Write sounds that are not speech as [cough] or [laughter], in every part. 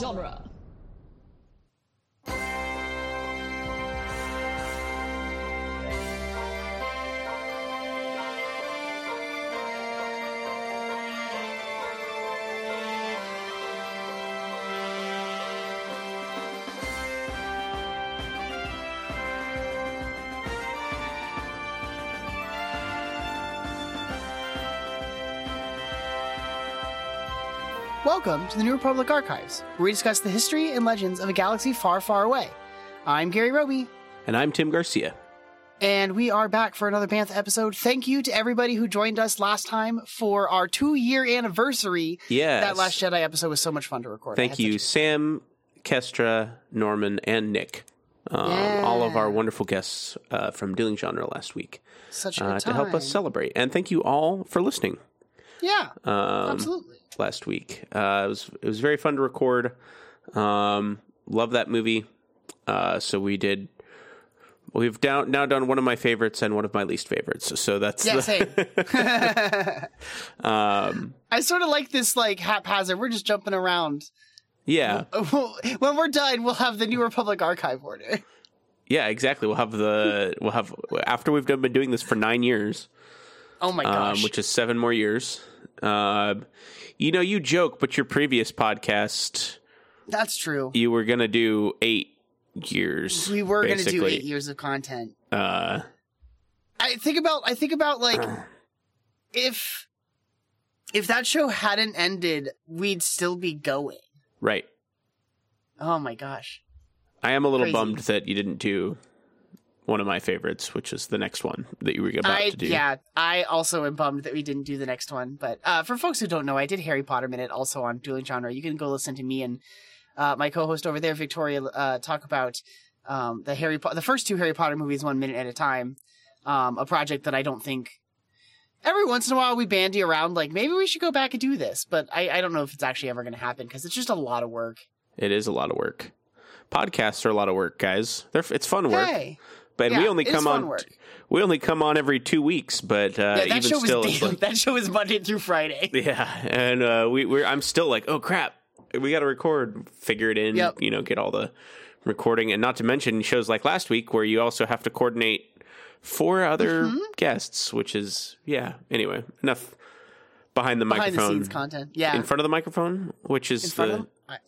genre. Welcome to the New Republic Archives, where we discuss the history and legends of a galaxy far, far away. I'm Gary Roby, And I'm Tim Garcia. and we are back for another Bantha episode. Thank you to everybody who joined us last time for our two year anniversary. Yes. That Last Jedi episode was so much fun to record. Thank you, Sam, Kestra, Norman, and Nick. Um, All of our wonderful guests uh, from Dueling Genre last week Such uh, time. to help us celebrate. And thank you all for listening Yeah, um, absolutely. last week. Uh, it was it was very fun to record. Um, love that movie. Uh, so we did. We've down, now done one of my favorites and one of my least favorites. So that's Yeah, the- same. [laughs] um, I sort of like this, like haphazard. We're just jumping around. yeah. when we're done, we'll have the New Republic archive order. Yeah, exactly. We'll have the we'll have after we've done, been doing this for nine years, Oh my um, gosh! which is seven more years. Uh, you know, you joke, but your previous podcast, That's true. you were gonna do eight years. We were going to do eight years of content. Uh, I think about I think about like [clears throat] if if that show hadn't ended, we'd still be going. right. Oh my gosh. I am a little Crazy. bummed that you didn't do one of my favorites, which is the next one that you were about I to do. yeah, I also am bummed that we didn't do the next one. But uh, for folks who don't know, I did Harry Potter Minute also on Dueling Genre. You can go listen to me and uh, my co-host over there, Victoria, uh, talk about um, the Harry po- the first two Harry Potter movies one minute at a time. Um, a project that I don't think every once in a while we bandy around like maybe we should go back and do this, but I, I don't know if it's actually ever going to happen because it's just a lot of work. It is a lot of work. Podcasts are a lot of work, guys. They're, it's fun work, Hey, but yeah, we only come on. work. We only come on every two weeks, but uh, yeah, that even show still, was [laughs] like- that show is Monday through Friday. [laughs] Yeah, and uh, we we're I'm still like, oh crap, we got to record, figure it in, Yep. you know, get all the recording, and not to mention shows like last week where you also have to coordinate four other Mm-hmm. guests, which is yeah. Anyway, enough behind the Behind the microphone, scenes content. Yeah, in front of the microphone, which is the of? I,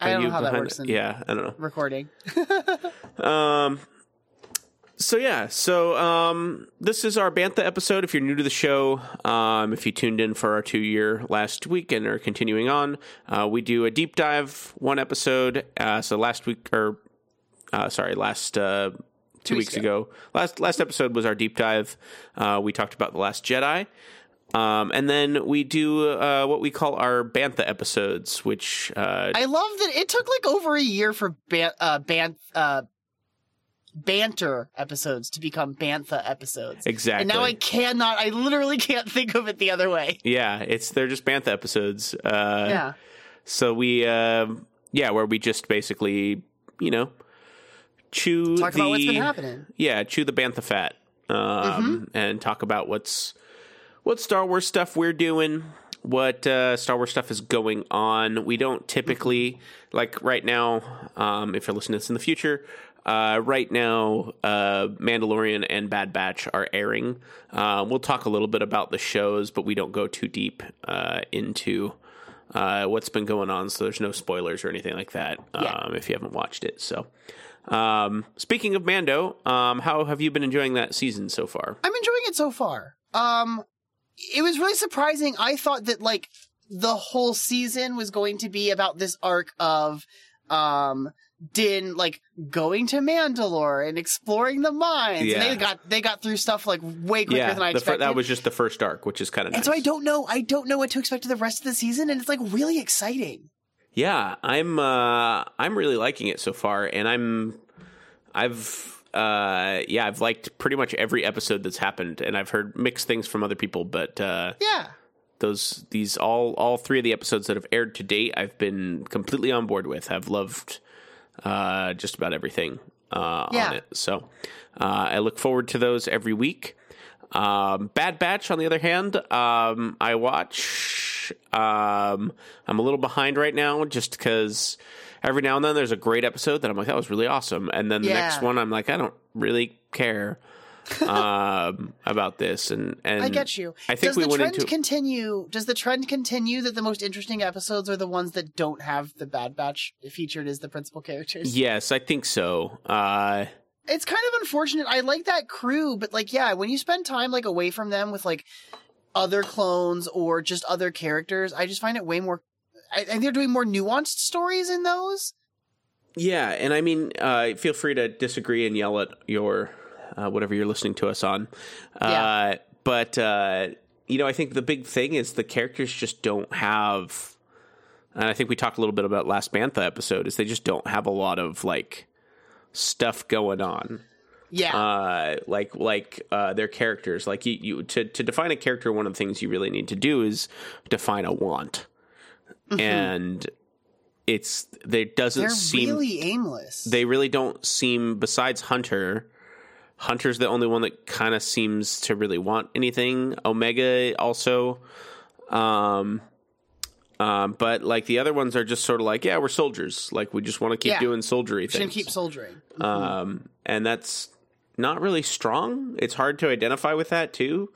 I don't know how that works it? in yeah, I don't know. recording. [laughs] Um. So yeah, so um, this is our Bantha episode. If you're new to the show, um, if you tuned in for our two year last week and are continuing on, uh, we do a deep dive one episode. Uh, so last week, or uh, sorry, last uh, two weeks weeks ago. last last episode was our deep dive. Uh, we talked about the Last Jedi. Um, and then we do uh, what we call our Bantha episodes, which uh, I love that it took like over a year for ban- uh, ban- uh, banter episodes to become bantha episodes. exactly. And now I cannot. I literally can't think of it the other way. yeah, it's they're just Bantha episodes. Uh, Yeah. So we, um yeah, where we just basically, you know, chew Talk the about what's been happening. yeah, chew the bantha fat, um, Mm-hmm. and talk about what's what Star Wars stuff we're doing, what uh, Star Wars stuff is going on. We don't typically like right now. Um, if you're listening to this in the future. Uh, right now, uh, Mandalorian and Bad Batch are airing. Uh, we'll talk a little bit about the shows, but we don't go too deep uh, into uh, what's been going on, so there's no spoilers or anything like that Yeah. um, if you haven't watched it. So, um, speaking of Mando, um, how have you been enjoying that season so far? I'm enjoying it so far. Um, it was really surprising. I thought that like the whole season was going to be about this arc of um Din like going to Mandalore and exploring the mines. And they got they got through stuff like way quicker yeah, than I the fir- expected. that was just the first arc, which is kind of nice. and so I don't know. I don't know what to expect of the rest of the season, and it's like really exciting. Yeah, I'm uh I'm really liking it so far and I'm I've uh yeah, I've liked pretty much every episode that's happened and I've heard mixed things from other people, but uh Yeah. those these all all three of the episodes that have aired to date I've been completely on board with. I've loved uh just about everything uh Yeah. on it. So uh I look forward to those every week. Um Bad Batch on the other hand, um I watch Um, I'm a little behind right now just because every now and then there's a great episode that I'm like, that was really awesome. And then the Yeah. next one, I'm like, I don't really care um, about this. And, and I get you. I think does we the went trend into continue? Does the trend continue that the most interesting episodes are the ones that don't have the Bad Batch featured as the principal characters? Yes, I think so. Uh, It's kind of unfortunate. I like that crew, but like, yeah, when you spend time like away from them with like other clones or just other characters, I just find it way more. I, I think they're doing more nuanced stories in those. Yeah, and I mean, uh, feel free to disagree and yell at your uh, whatever you're listening to us on. Uh, Yeah. But uh, you know, I think the big thing is the characters just don't have. And I think we talked a little bit about last Bantha episode. Is they just don't have a lot of like stuff going on. Yeah, Uh, like like uh, their characters. Like you, you to to define a character, one of the things you really need to do is define a want, and it's there doesn't they're seem really aimless. they really don't seem besides hunter hunter's the only one that kind of seems to really want anything omega also um um but like the other ones are just sort of like yeah we're soldiers like we just want to keep Yeah. doing soldiery things keep soldiering. um and that's not really strong it's hard to identify with that too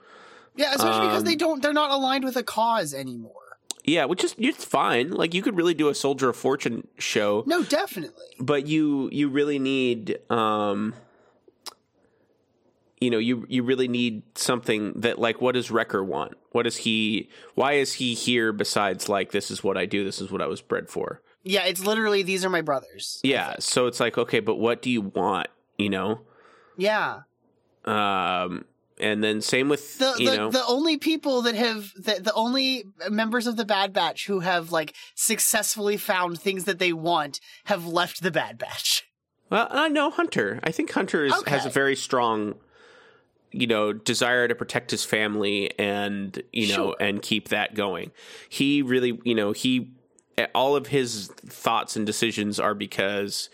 Yeah, especially because um, they don't. They're not aligned with a cause anymore. yeah which is it's fine like you could really do a soldier of fortune show No, definitely. but you you really need um you know you you really need something that like what does Wrecker want what does he why is he here besides like this is what I do this is what I was bred for Yeah, it's literally these are my brothers. yeah so it's like okay but what do you want you know Yeah. um and then same with The you the, know the only people that have the, the only members of the Bad Batch who have like successfully found things that they want have left the Bad Batch. Well, I know Hunter. I think Hunter is, has a very strong, you know, desire to protect his family and you know Sure. and keep that going. He really, you know, he eh, all of his thoughts and decisions are because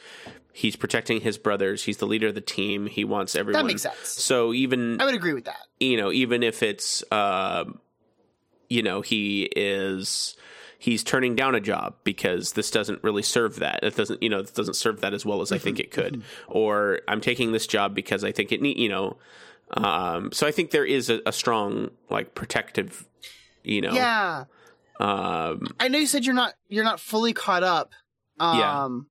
he's protecting his brothers. He's the leader of the team. He wants everyone. That makes sense. So even I would agree with that. you know, even if it's, um, you know, he is he's turning down a job because this doesn't really serve that. It doesn't, you know, it doesn't serve that as well as I think mm-hmm. it could. Mm-hmm. Or I'm taking this job because I think it need, you know. Um, so I think there is a, a strong like protective, you know. Yeah. Um, I know you said you're not you're not fully caught up. Um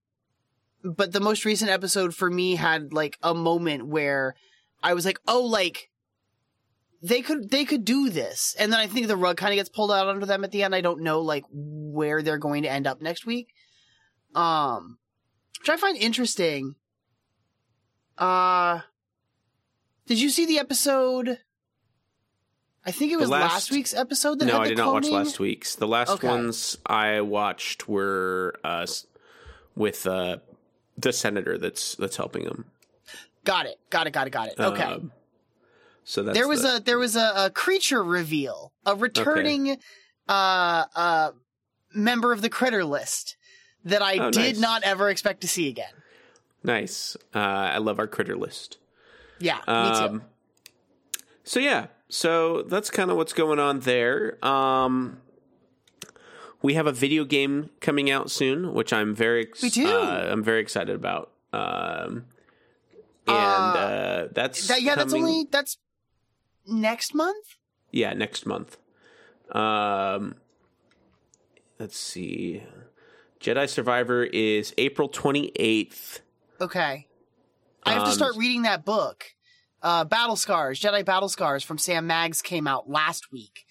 Yeah. but the most recent episode for me had like a moment where I was like, "Oh, like they could they could do this." And then I think the rug kind of gets pulled out under them at the end. I don't know like where they're going to end up next week. Um which I find interesting. Uh Did you see the episode I think it was last- last, week's episode that no, had I the did not watch last week's. The last Okay. ones I watched were uh, with uh, the senator that's that's helping him. Got it. Got it. Got it. Got it. Okay. Um, so that's there was the- a there was a, a creature reveal, a returning uh uh member of the critter list that I Oh, did nice. not ever expect to see again. Nice. Uh, I love our critter list. Yeah, me too. Um, so yeah, so that's kind of what's going on there. Um, we have a video game coming out soon, which I'm very ex- We do. Uh, I'm very excited about. Um, and uh, that's That, yeah, that's only that's next month. yeah next month. Um, let's see. Jedi Survivor is April 28th. Okay, I have to Um, start reading that book. Uh, Battle Scars, Jedi Battle Scars from Sam Maggs came out last week,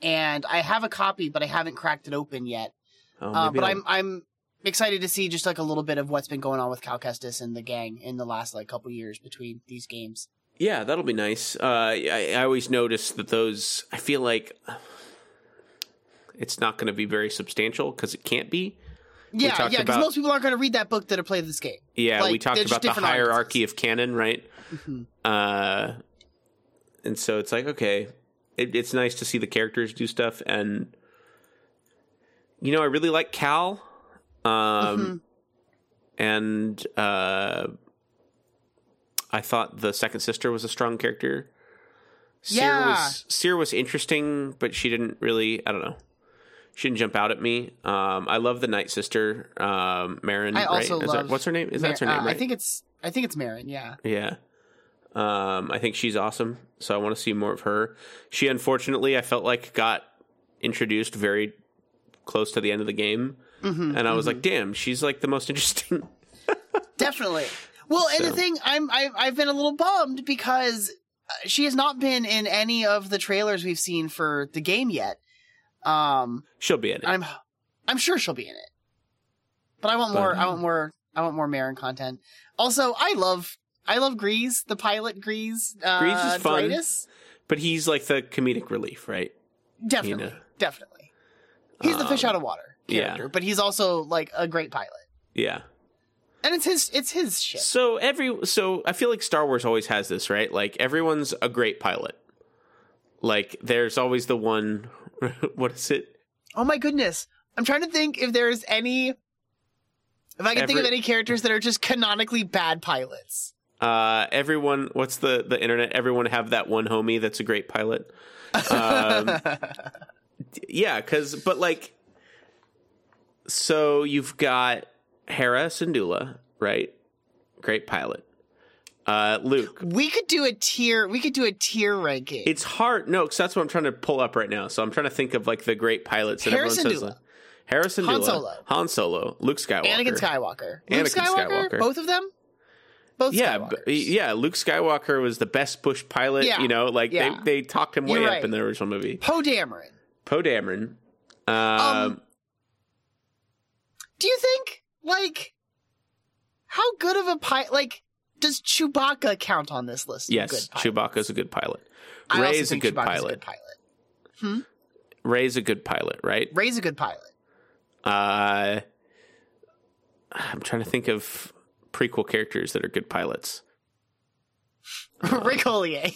and I have a copy, but I haven't cracked it open yet. Oh, Uh, but I'll- I'm I'm excited to see just like a little bit of what's been going on with Cal Kestis and the gang in the last like couple years between these games. Yeah, that'll be nice. Uh, I, I always notice that those. I feel like it's not going to be very substantial because it can't be. Yeah, yeah, because most people aren't going to read that book that have played this game. Yeah, we Like, talked they're just about the hierarchy audiences. of canon, right? Mhm. Uh, and so it's like okay, it, it's nice to see the characters do stuff, and you know, I really like Cal. Um, Mhm. and uh, I thought the second sister was a strong character. Cere Yeah. was Cere was interesting, but she didn't really. I don't know. She didn't jump out at me. Um, I love the Night Sister, um, Merrin. I also right? Is that- love what's her name? Is Mar- that her name? uh, Right? I think it's I think it's Merrin. Yeah. Yeah. Um, I think she's awesome. So I want to see more of her. She unfortunately, I felt like got introduced very close to the end of the game, Mm-hmm, and I was like, "Damn, she's like the most [laughs] interesting." Definitely. Well, and the thing, I'm I, I've been a little bummed because uh, she has not been in any of the trailers we've seen for the game yet. Um, She'll be in it. I'm I'm sure she'll be in it, but I want more. But- I want more. I want more Merrin content. Also, I love I love Greez, the pilot Greez. Uh, Greez is fun. But he's like the comedic relief, right? Definitely, know. definitely. He's the fish Um, out of water yeah. character, but he's also like a great pilot, Yeah. and it's his it's his ship. So every so I feel like Star Wars always has this, right? Like everyone's a great pilot. Like there's always the one [laughs] what is it? Oh my goodness. I'm trying to think if there's any if I can think of any characters that are just canonically bad pilots. Uh everyone what's the the internet everyone have that one homie that's a great pilot. Um [laughs] yeah, cuz but like so you've got Hera Syndulla, right? Great pilot. Uh Luke. we could do a tier we could do a tier ranking. It's hard. No, because that's what I'm trying to pull up right now. So I'm trying to think of like the great pilots that Harrison everyone says. Like, Harrison Han Dula, Solo. Han Solo, Luke Skywalker, Anakin Skywalker. Luke Anakin Skywalker, Skywalker. both of them? Both Yeah, b- yeah. Luke Skywalker was the best Bush pilot. Yeah, You know, like yeah. they they talked him way You're up in the original movie. Poe Dameron. Poe Dameron. Um, Um, Do you think like how good of a pilot like does Chewbacca count on this list? yes? Chewbacca's a good pilot. Rey's a good pilot. a good pilot. Rey's a good pilot, right? Rey's a good pilot. Uh, I'm trying to think of prequel characters that are good pilots. [laughs] Ric Olié.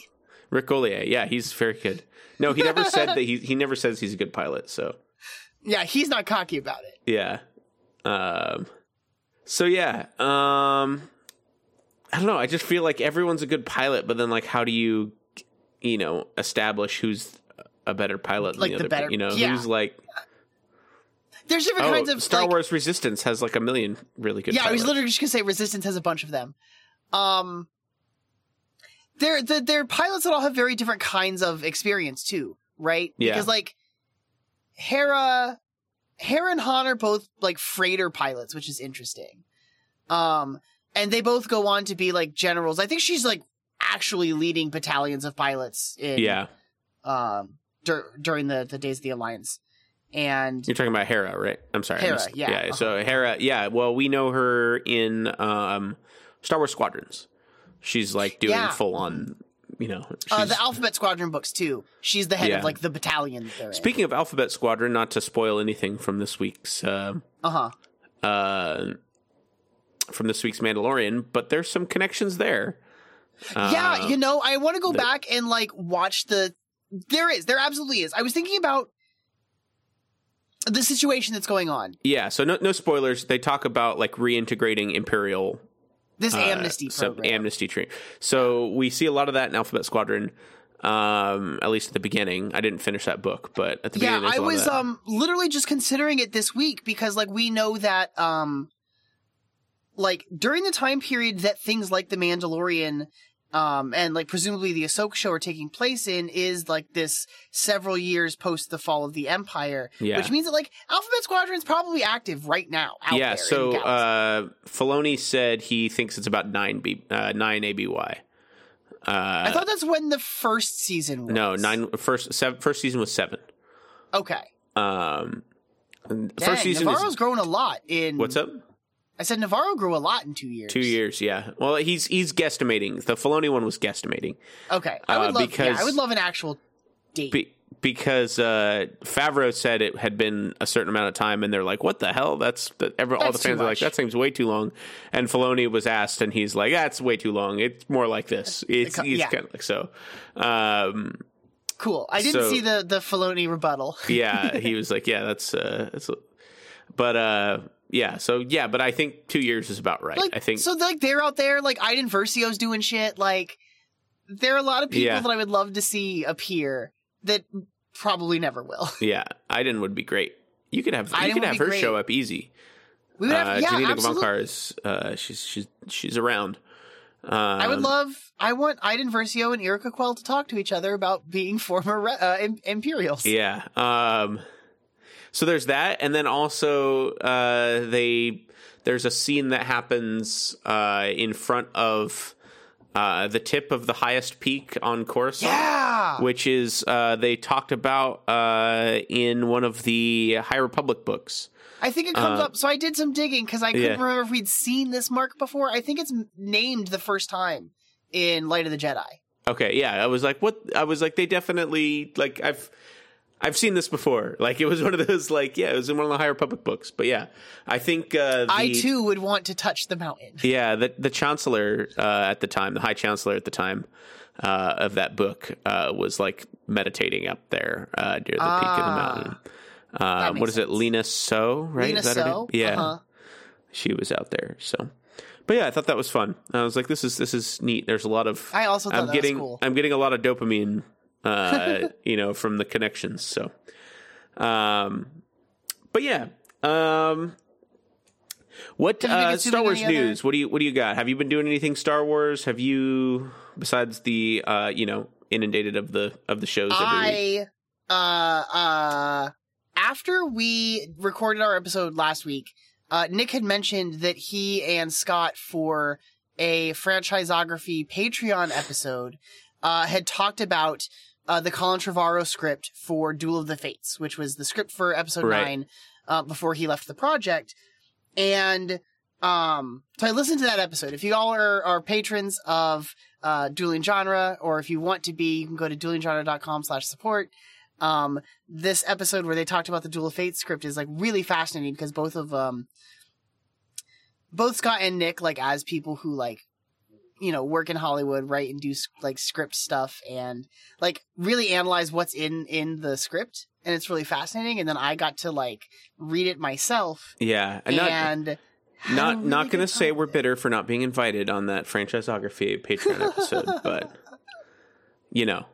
Ric Olié, yeah, he's very good. No, he never said that he he never says he's a good pilot. So [laughs] Yeah, he's not cocky about it. yeah, um, so yeah, um, I don't know. I just feel like everyone's a good pilot, but then like, how do you, you know, establish who's a better pilot? Than Like the, the other, better- you know, yeah. who's like There's different oh, kinds of Star like, Wars Resistance has like a million really good. Yeah, I was literally just gonna say Resistance has a bunch of them. Um, they're the, they're pilots that all have very different kinds of experience too, right? Yeah. Because like Hera, Hera and Han are both like freighter pilots, which is interesting. Um, and they both go on to be like generals. I think she's like actually leading battalions of pilots in yeah. um dur- during the the days of the Alliance. And You're talking about Hera, right? I'm sorry. Hera, missed- yeah, uh-huh. So Hera, yeah. Well, we know her in um, Star Wars Squadrons. She's like doing Yeah. full on, you know. uh, the Alphabet Squadron books too. She's the head Yeah. of like the battalion they're in. Speaking of Alphabet Squadron, not to spoil anything from this week's uh, Uh huh. uh, from this week's Mandalorian, but there's some connections there. yeah, Uh, you know, I want to go back and like watch the. There is, there absolutely is. I was thinking about the situation that's going on. yeah. So no, no spoilers. They talk about like reintegrating Imperial This uh, amnesty sub- program. amnesty tree. So we see a lot of that in Alphabet Squadron. Um, at least at the beginning. I didn't finish that book, but at the yeah, beginning, I was um literally just considering it this week because like we know that um like during the time period that things like the Mandalorian um and like presumably the Ahsoka show are taking place in is like this several years post the fall of the Empire, Yeah. which means that like Alphabet Squadron is probably active right now. Out yeah. there So uh, Filoni said he thinks it's about nine b uh, nine ABY. Uh, I thought that's when the first season was. no, nine first seven, first season was seven. Okay. Um, Dang, first season Nevarro's is grown a lot in. what's up? I said Nevarro grew a lot in two years. Two years, yeah. Well, he's he's guesstimating. The Filoni one was guesstimating Okay, I would Uh, love. yeah, because- I would love an actual date. Be- because uh, Favreau said it had been a certain amount of time, and they're like, "What the hell? That's the, every, all the fans are like, that seems way too long." And Filoni was asked, and he's like, "That's way too long. It's more like this. It's yeah. kind of like so." Um, Cool. I didn't So- see the the Filoni rebuttal. yeah, [laughs] he was like, "Yeah, that's uh, that's." But uh, yeah, so yeah, but I think two years is about right. Like, I think so. Like they're out there. Like Iden Versio's doing shit. Like there are a lot of people Yeah. that I would love to see appear that probably never will. [laughs] Yeah, Iden would be great. You could have I you could have her be show up easy. We would have, uh, yeah, Janina absolutely. Is uh, she's she's she's around. Um, I would love. I want Iden Versio and Yrica Quell to talk to each other about being former uh, im- Imperials. Yeah. Um, so there's that, and then also uh, they there's a scene that happens uh, in front of uh, the tip of the highest peak on Coruscant. Yeah. Which is uh, they talked about uh, in one of the High Republic books. I think it comes Uh, up. So I did some digging because I couldn't yeah. remember if we'd seen this mark before. I think it's named the first time in Light of the Jedi. Okay, yeah, I was like, what? I was like, they definitely like I've I've seen this before. Like it was one of those like yeah, it was in one of the High Republic books. But yeah, I think uh, the, I too would want to touch the mountain. Yeah, the the chancellor uh, at the time, the high chancellor at the time uh, of that book, uh, was like meditating up there uh, near the peak of the Ah. mountain. Uh, what is it. Lina Soh? Right? Lina Is that her name? So? Yeah, Uh-huh. she was out there. So, but yeah, I thought that was fun. I was like, this is this is neat. There's a lot of I also thought I'm getting cool. I'm getting a lot of dopamine, uh, [laughs] you know, from the connections. So, um, but yeah, um, what Have you been uh, Star Wars other- news? What do you what do you got? Have you been doing anything Star Wars? Have you besides the uh, you know inundated of the of the shows? I uh uh after we recorded our episode last week, uh Nick had mentioned that he and Scott for a franchisography Patreon episode uh had talked about uh the Colin Trevorrow script for Duel of the Fates, which was the script for episode Right. 9 uh before he left the project. And um so I listened to that episode. If you all are, are patrons of uh, Dueling Genre, or if you want to be, you can go to duelinggenre.com slash support. Um, this episode where they talked about the Duel of Fate script is like really fascinating because both of, um, both Scott and Nick, like as people who like, you know, work in Hollywood, write and do like script stuff and like really analyze what's in, in the script. And it's really fascinating. And then I got to like read it myself Yeah, and not and had not really not gonna say we're bitter for not being invited on that franchisography Patreon episode, [laughs] but you know,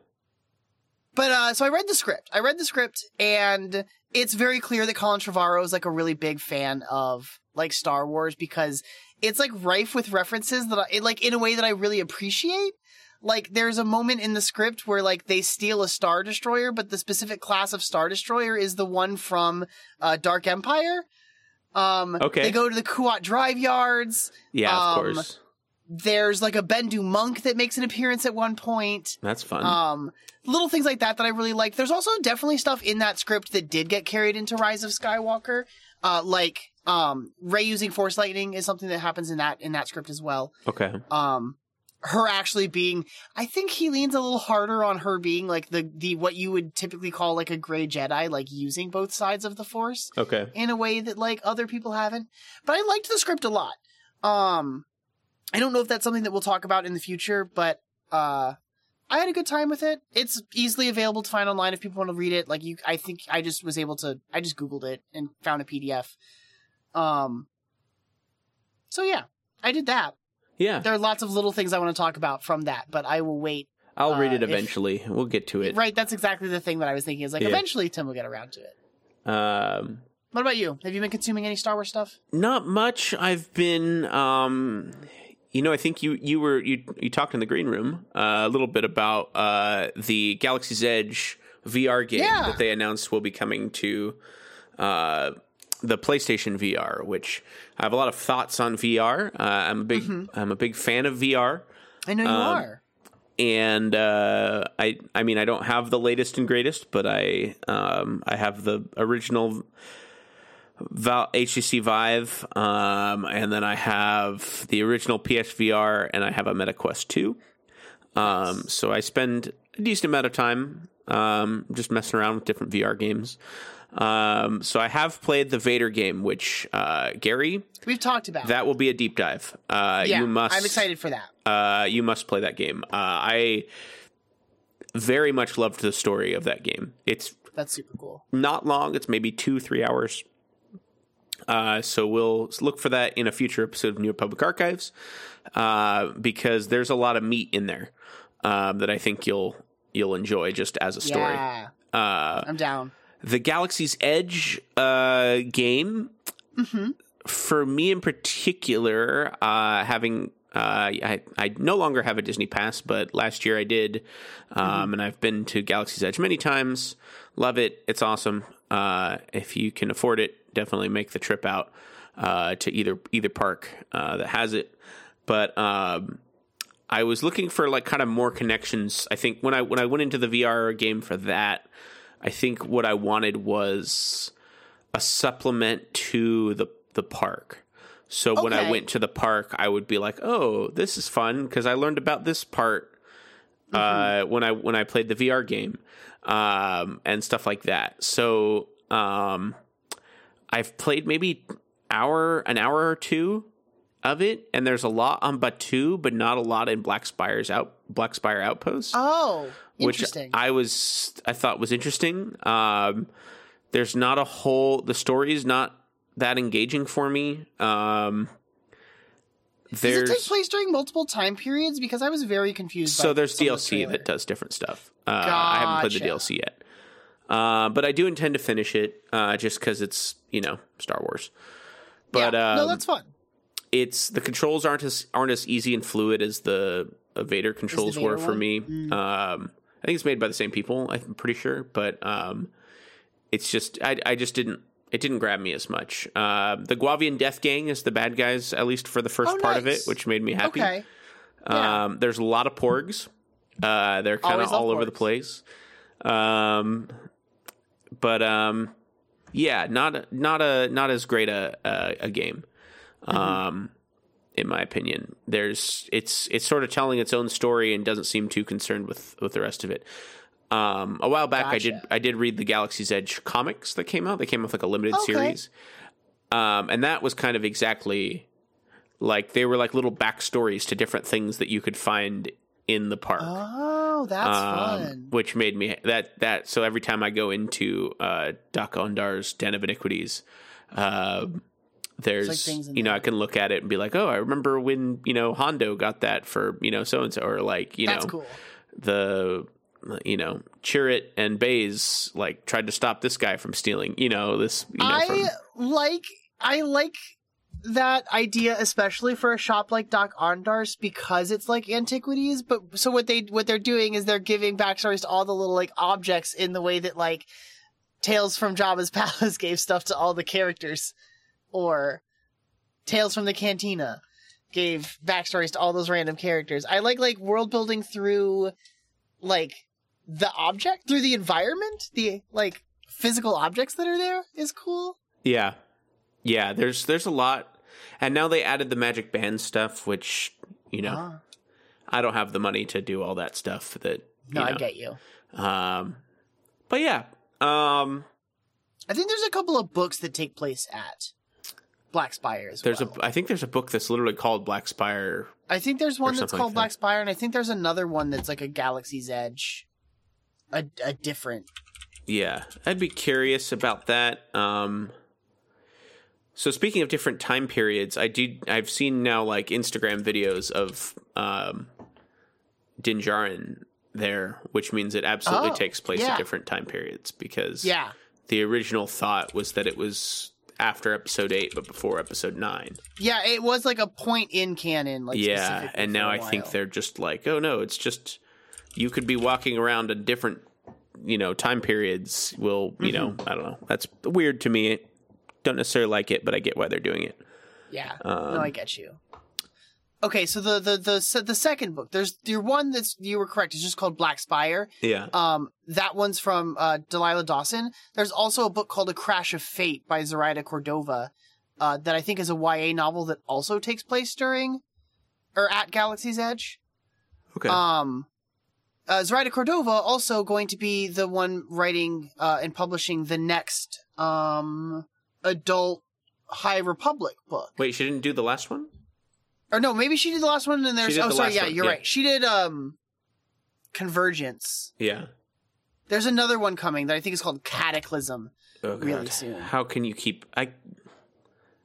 But uh, so I read the script. I read the script, and it's very clear that Colin Trevorrow is like a really big fan of like Star Wars because it's like rife with references that I like in a way that I really appreciate. Like there's a moment in the script where like they steal a star destroyer, but the specific class of star destroyer is the one from uh, Dark Empire. Um, Okay. They go to the Kuat Drive yards. yeah, of Um, course, There's like a Bendu monk that makes an appearance at one point. that's fun. Um, little things like that that I really like. There's also definitely stuff in that script that did get carried into Rise of Skywalker. Uh, like um, Rey using Force lightning is something that happens in that in that script as well. okay, Um, her actually being, I think he leans a little harder on her being like the the what you would typically call like a gray Jedi, like using both sides of the Force okay, in a way that like other people haven't. But I liked the script a lot. Um I don't know if that's something that we'll talk about in the future, but uh I had a good time with it. It's easily available to find online if people want to read it. Like you I think I just was able to I just googled it and found a PDF. Um So yeah, I did that. yeah. There are lots of little things I want to talk about from that, but I will wait. I'll read uh, it if- eventually. we'll get to it. Right, that's exactly the thing that I was thinking is like Yeah. eventually Tim will get around to it. Um, What about you? Have you been consuming any Star Wars stuff? not much. I've been, um, you know, I think you you were you you talked in the green room uh, a little bit about uh, the Galaxy's Edge VR game Yeah. that they announced will be coming to uh, the PlayStation VR, which I have a lot of thoughts on VR. Uh, I'm a big Mm-hmm. I'm a big fan of VR. I know you Um, are. and uh, I I mean I don't have the latest and greatest, but I um, I have the original Val- HTC Vive, um, and then I have the original PSVR, and I have a MetaQuest two. Um, so I spend a decent amount of time um, just messing around with different VR games. Um, so I have played the Vader game, which uh, Gary, We've talked about that will be a deep dive. Uh, Yeah, you must. I'm excited for that. Uh, you must play that game. Uh, I very much loved the story of that game. It's That's super cool. not long. It's maybe two, three hours. Uh, so we'll look for that in a future episode of New Republic Archives, uh, because there's a lot of meat in there um, that I think you'll you'll enjoy just as a story. Yeah, Uh, I'm down. The Galaxy's Edge uh, game, Mm-hmm. for me in particular, uh, having uh, I I no longer have a Disney Pass, but last year I did, um, Mm-hmm. and I've been to Galaxy's Edge many times. Love it. It's awesome. Uh, if you can afford it, definitely make the trip out uh, to either either park uh, that has it. But um, I was looking for like kind of more connections. I think when I when I went into the VR game for that, I think what I wanted was a supplement to the the park. So when I went to the park, I would be like, "Oh, this is fun" because I learned about this part uh, when I when I played the VR game um, and stuff like that. So um, I've played maybe hour an hour or two of it, and there's a lot on Batuu, but not a lot in Black Spire's out Black Spire Outpost Oh, which. I was I thought was interesting. Um, there's not a whole the story is not that engaging for me. Um, Does it there's take place during multiple time periods? Because I was very confused. so there's of the DLC that does different stuff. Uh, I haven't played the DLC yet, uh, but I do intend to finish it uh, just because it's you know Star Wars. But yeah. um, no, that's fun. it's the controls aren't as aren't as easy and fluid as the Vader controls Vader were for one? me. Um, I think it's made by the same people. I'm pretty sure, but um, it's just I I just didn't it didn't grab me as much. Uh, the Guavian Death Gang is the bad guys, at least for the first Oh, part of it, which made me happy. Okay. Yeah. Um, there's a lot of porgs. Uh, they're kind of all over the place. Um, but um, yeah, not not a not as great a a, a game. Mm-hmm. Um, in my opinion, there's it's it's sort of telling its own story and doesn't seem too concerned with with the rest of it. Um, a while back, I did I did read the Galaxy's Edge comics that came out. They came out with like a limited Okay. series, um, and that was kind of exactly like they were like little backstories to different things that you could find in the park. Oh, that's um, fun. which made me that that so every time I go into uh, Dok-Ondar's Den of Iniquities, uh, there's in you know there. I can look at it and be like, oh, I remember when you know Hondo got that for you know so and so, or like you That's know cool. the you know Chirrut and Baze like tried to stop this guy from stealing you know this you know I from like I like that idea especially for a shop like Dok-Ondar's because it's like antiquities but so what they what they're doing is they're giving backstories to all the little like objects in the way that like Tales from Jabba's [laughs] Palace gave stuff to all the characters or Tales from the Cantina gave backstories to all those random characters. I like like world building through like the object through the environment, the like physical objects that are there is cool. yeah yeah there's there's a lot and now they added the magic band stuff which you know Ah. I don't have the money to do all that stuff that No, you I get you. Um, but yeah, um, I think there's a couple of books that take place at Black Spire there's well. a I think there's a book that's literally called Black Spire. I think there's one that's called like Black that. Spire, and I think there's another one that's like a Galaxy's Edge, a a different. Yeah, I'd be curious about that. Um, so speaking of different time periods, I did I've seen now like Instagram videos of um, Din Djarin there, which means it absolutely Oh, takes place yeah. at different time periods because Yeah, the original thought was that it was after episode eight but before episode nine. yeah, it was like a point in canon. Like yeah and now I think they're just like oh no it's just you could be walking around in different you know time periods will you know Mm-hmm. i don't know that's weird to me don't necessarily like it but i get why they're doing it Yeah, Um, no, I get you. Okay, so the the the the second book, there's your one that's you were correct. It's just called Black Spire. yeah Um, that one's from uh, Delilah Dawson. There's also a book called A Crash of Fate by Zoraida Cordova, uh, that I think is a YA novel that also takes place during or at Galaxy's Edge. okay Um, uh, Zoraida Cordova also going to be the one writing uh, and publishing the next um adult High Republic book. wait she didn't do the last one Or no, maybe she did the last one and there's did oh the sorry, last yeah, one, you're yeah. right. She did um Convergence. yeah There's another one coming that I think is called Cataclysm. oh, Really God. soon. how can you keep i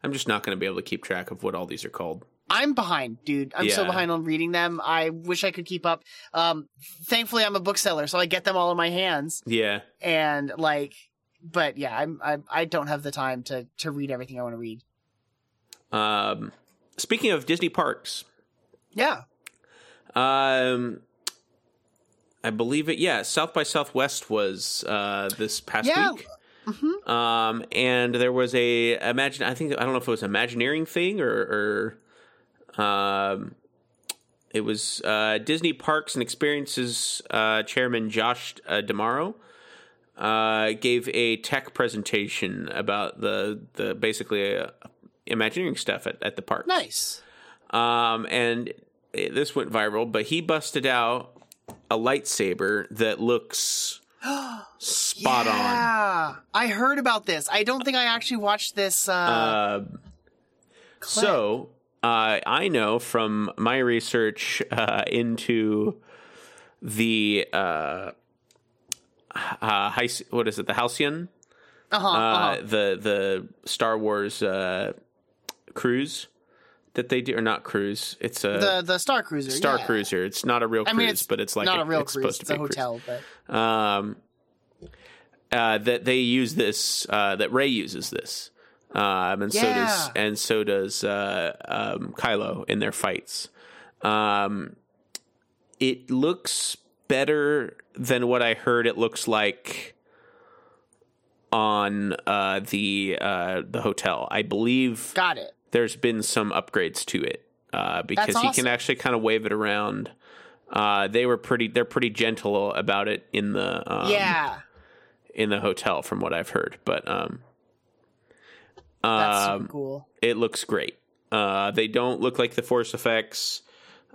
i'm just not going to be able to keep track of what all these are called I'm behind, dude. I'm so Yeah. behind on reading them. I wish I could keep up. Um, thankfully, I'm a bookseller, so I get them all in my hands. yeah And like, but yeah, I'm, I I don't have the time to to read everything I want to read. Um, speaking of Disney parks, Yeah. um, I believe it. Yeah, South by Southwest was uh, this past Yeah. week. hmm Um, and there was a imagine. I think I don't know if it was Imagineering thing or, or um, it was uh, Disney Parks and Experiences uh, chairman Josh uh, D'Amaro uh, gave a tech presentation about the the basically uh, Imagineering stuff at, at the park. Nice. Um, and it, this went viral, but he busted out a lightsaber that looks [gasps] spot on. yeah. I heard about this. I don't think I actually watched this. Uh, Uh, so uh, I know from my research uh, into the uh, uh, what is it? The Halcyon, uh-huh, uh, uh-huh. the the Star Wars uh, cruise that they do, or not cruise? It's a the the Star Cruiser. Star yeah. Cruiser. It's not a real I cruise, mean, it's but it's like not a, real it's cruise. supposed It's to a be cruise. hotel, but um, uh, that they use this uh, that Rey uses this, um, and so does Yeah. and so does uh, um, Kylo in their fights. Um, it looks better than what I heard. It looks like on uh, the uh, the hotel. I believe got it. There's been some upgrades to it uh, because That's he can actually kind of wave it around. Uh, they were pretty. They're pretty gentle about it in the um, yeah, in the hotel, from what I've heard. But um, that's um, super cool. it looks great. Uh, they don't look like the force effects.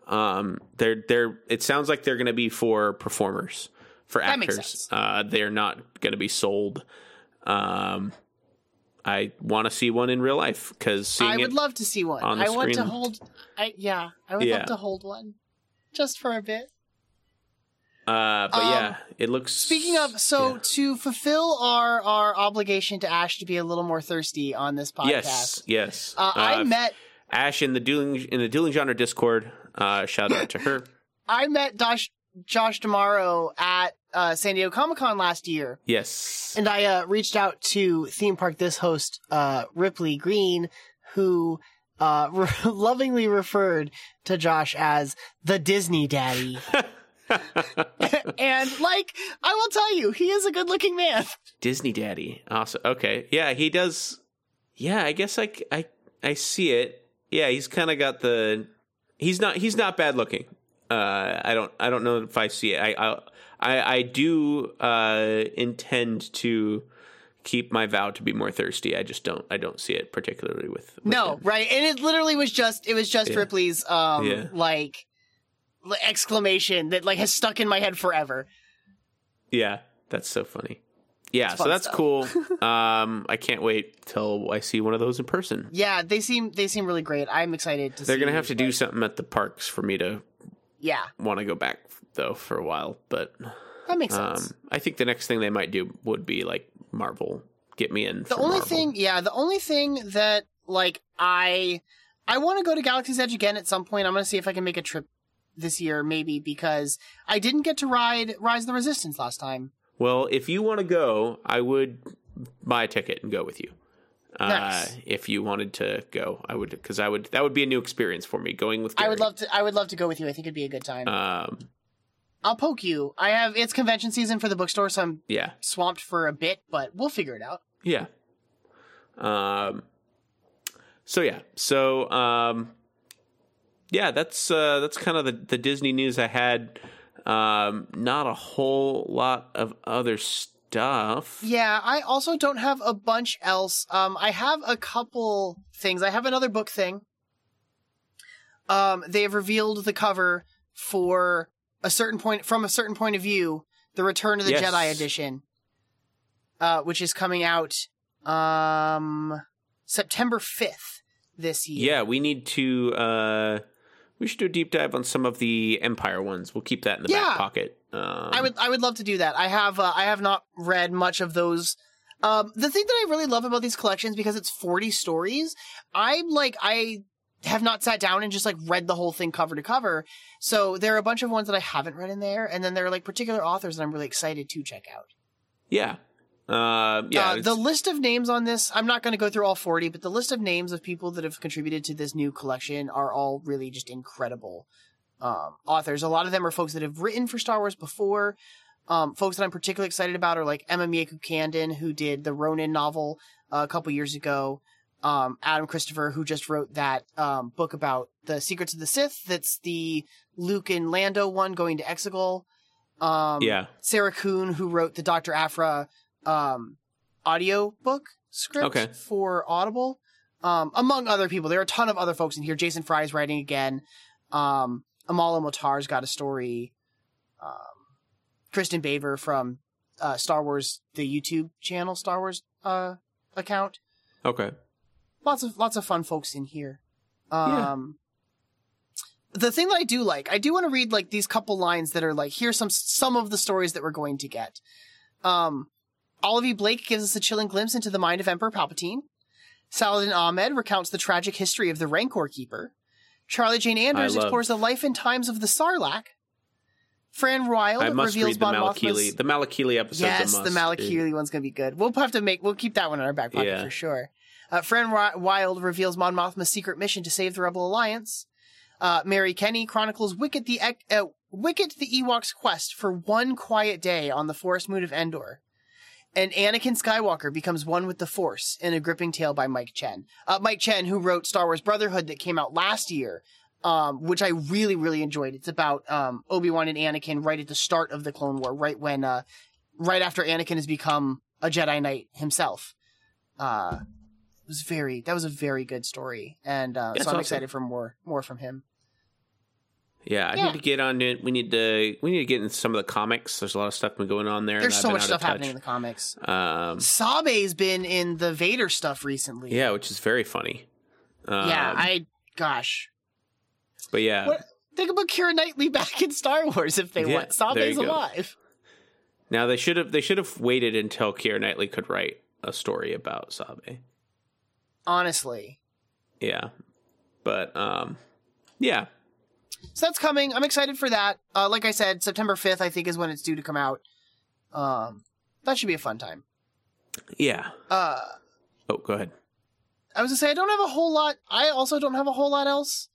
Um, they're they're. It sounds like they're going to be for performers, for That actors. Uh, they're not going to be sold. Um, I want to see one in real life because seeing I would it love to see one. on the I want to screen. hold. I yeah, I would Yeah. love to hold one, just for a bit. Uh, but Um, yeah, it looks. Speaking of, so yeah. to fulfill our our obligation to Ash to be a little more thirsty on this podcast, yes, yes. uh, I Uh, met Ash in the dueling in the dueling genre Discord. Uh, shout out to her. [laughs] I met Josh Josh D'Amaro at uh, San Diego Comic Con last year, Yes, and I uh, reached out to theme park this host uh, Ripley Green, who uh, re- [laughs] lovingly referred to Josh as the Disney Daddy. [laughs] [laughs] and like I will tell you, he is a good-looking man. Disney Daddy. Awesome. Okay, yeah, he does. Yeah, I guess I I I see it. Yeah, he's kind of got the. He's not. He's not bad looking. Uh, I don't. I don't know if I see it. I I I, do uh, intend to keep my vow to be more thirsty. I just don't. I don't see it particularly with. with No, him. right? And it literally was just it was just Yeah. Ripley's um Yeah. like exclamation that like has stuck in my head forever. Yeah, that's so funny. Yeah, so that's stuff. cool. [laughs] um, I can't wait till I see one of those in person. Yeah, they seem they seem really great. I'm excited to They're gonna have to do something at the parks for me to Yeah, want to go back though for a while. But that makes sense. um, I think the next thing they might do would be like Marvel. Get me in. the only Marvel. thing, yeah, the only thing that like I I want to go to Galaxy's Edge again at some point. I'm going to see if I can make a trip this year maybe because I didn't get to ride Rise of the Resistance last time. Well, if you want to go, I would buy a ticket and go with you. Uh, Nice. If you wanted to go, I would because I would. That would be a new experience for me going with. I would love to I would love to go with you. I think it'd be a good time. Um, I'll poke you. I have it's convention season for the bookstore so I'm yeah, swamped for a bit, but we'll figure it out. yeah. Um. So yeah, so um, yeah, that's uh, that's kind of the the Disney news I had. Um, not a whole lot of other stuff. Yeah, I also don't have a bunch else. Um, I have a couple things. I have another book thing. Um, they have revealed the cover for a certain point from a certain point of view, the Return of the Yes. Jedi edition, uh, which is coming out um September fifth this year. Yeah, we need to. Uh, we should do a deep dive on some of the Empire ones. We'll keep that in the Yeah. back pocket. Um, I would I would love to do that. I have uh, I have not read much of those. Um, the thing that I really love about these collections because it's 40 stories, I'm like I have not sat down and just like read the whole thing cover to cover. So there are a bunch of ones that I haven't read in there and then there are like particular authors that I'm really excited to check out. Yeah. Uh, yeah, Uh, the list of names on this, I'm not going to go through all 40, but the list of names of people that have contributed to this new collection are all really just incredible um, authors. A lot of them are folks that have written for Star Wars before. Um, folks that I'm particularly excited about are like Emma Mieko Candon, who did the Ronin novel uh, a couple years ago. Um, Adam Christopher, who just wrote that um, book about the secrets of the Sith. That's the Luke and Lando one going to Exegol. Um, yeah, Sarah Kuhn, who wrote the Dr. Aphra um, audio book script Okay. for Audible, um, among other people. There are a ton of other folks in here. Jason Fry is writing again. Um, Amal El-Mohtar's got a story. Um, Kristin Baver from uh, Star Wars, the YouTube channel, Star Wars uh, account. okay. Lots of lots of fun folks in here. Yeah. Um, the thing that I do like, I do want to read like these couple lines that are like, here's some some of the stories that we're going to get. Um, Olivia Blake gives us a chilling glimpse into the mind of Emperor Palpatine. Saladin Ahmed recounts the tragic history of the Rancor Keeper. Charlie Jane Anders explores the life and times of the Sarlacc. Fran Wilde I must reveals read the Mon Malakili. Mothma's- The Malakili episode. Yes, a the must. Malakili one's gonna be good. We'll have to make. We'll keep that one in our back pocket Yeah. for sure. Uh, Fran Wilde reveals Mon Mothma's secret mission to save the Rebel Alliance. Uh, Mary Kenney chronicles Wicket the uh, Wicket the Ewok's quest for one quiet day on the forest moon of Endor. And Anakin Skywalker becomes one with the Force in a gripping tale by Mike Chen. Uh, Mike Chen, who wrote Star Wars Brotherhood that came out last year, um, which I really, really enjoyed. It's about um, Obi Wan and Anakin right at the start of the Clone War, right when, uh, right after Anakin has become a Jedi Knight himself. Uh, it was very that was a very good story, and uh, so I'm awesome. excited for more more from him. Yeah, I Yeah. need to get on it. We need to we need to get into some of the comics. There's a lot of stuff been going on there. There's so much stuff happening in the comics. Um, Sabe's been in the Vader stuff recently. yeah, which is very funny. Um, yeah. I gosh, but yeah, What- think about Keira Knightley back in Star Wars if they Yeah, want. Sabe's alive. now they should have they should have waited until Keira Knightley could write a story about Sabe. Honestly, Yeah, but um, yeah, so that's coming. I'm excited for that. Uh, like I said, September 5th I think is when it's due to come out. Um, that should be a fun time. yeah. Uh, Oh, go ahead. I was gonna say I don't have a whole lot. I also don't have a whole lot else.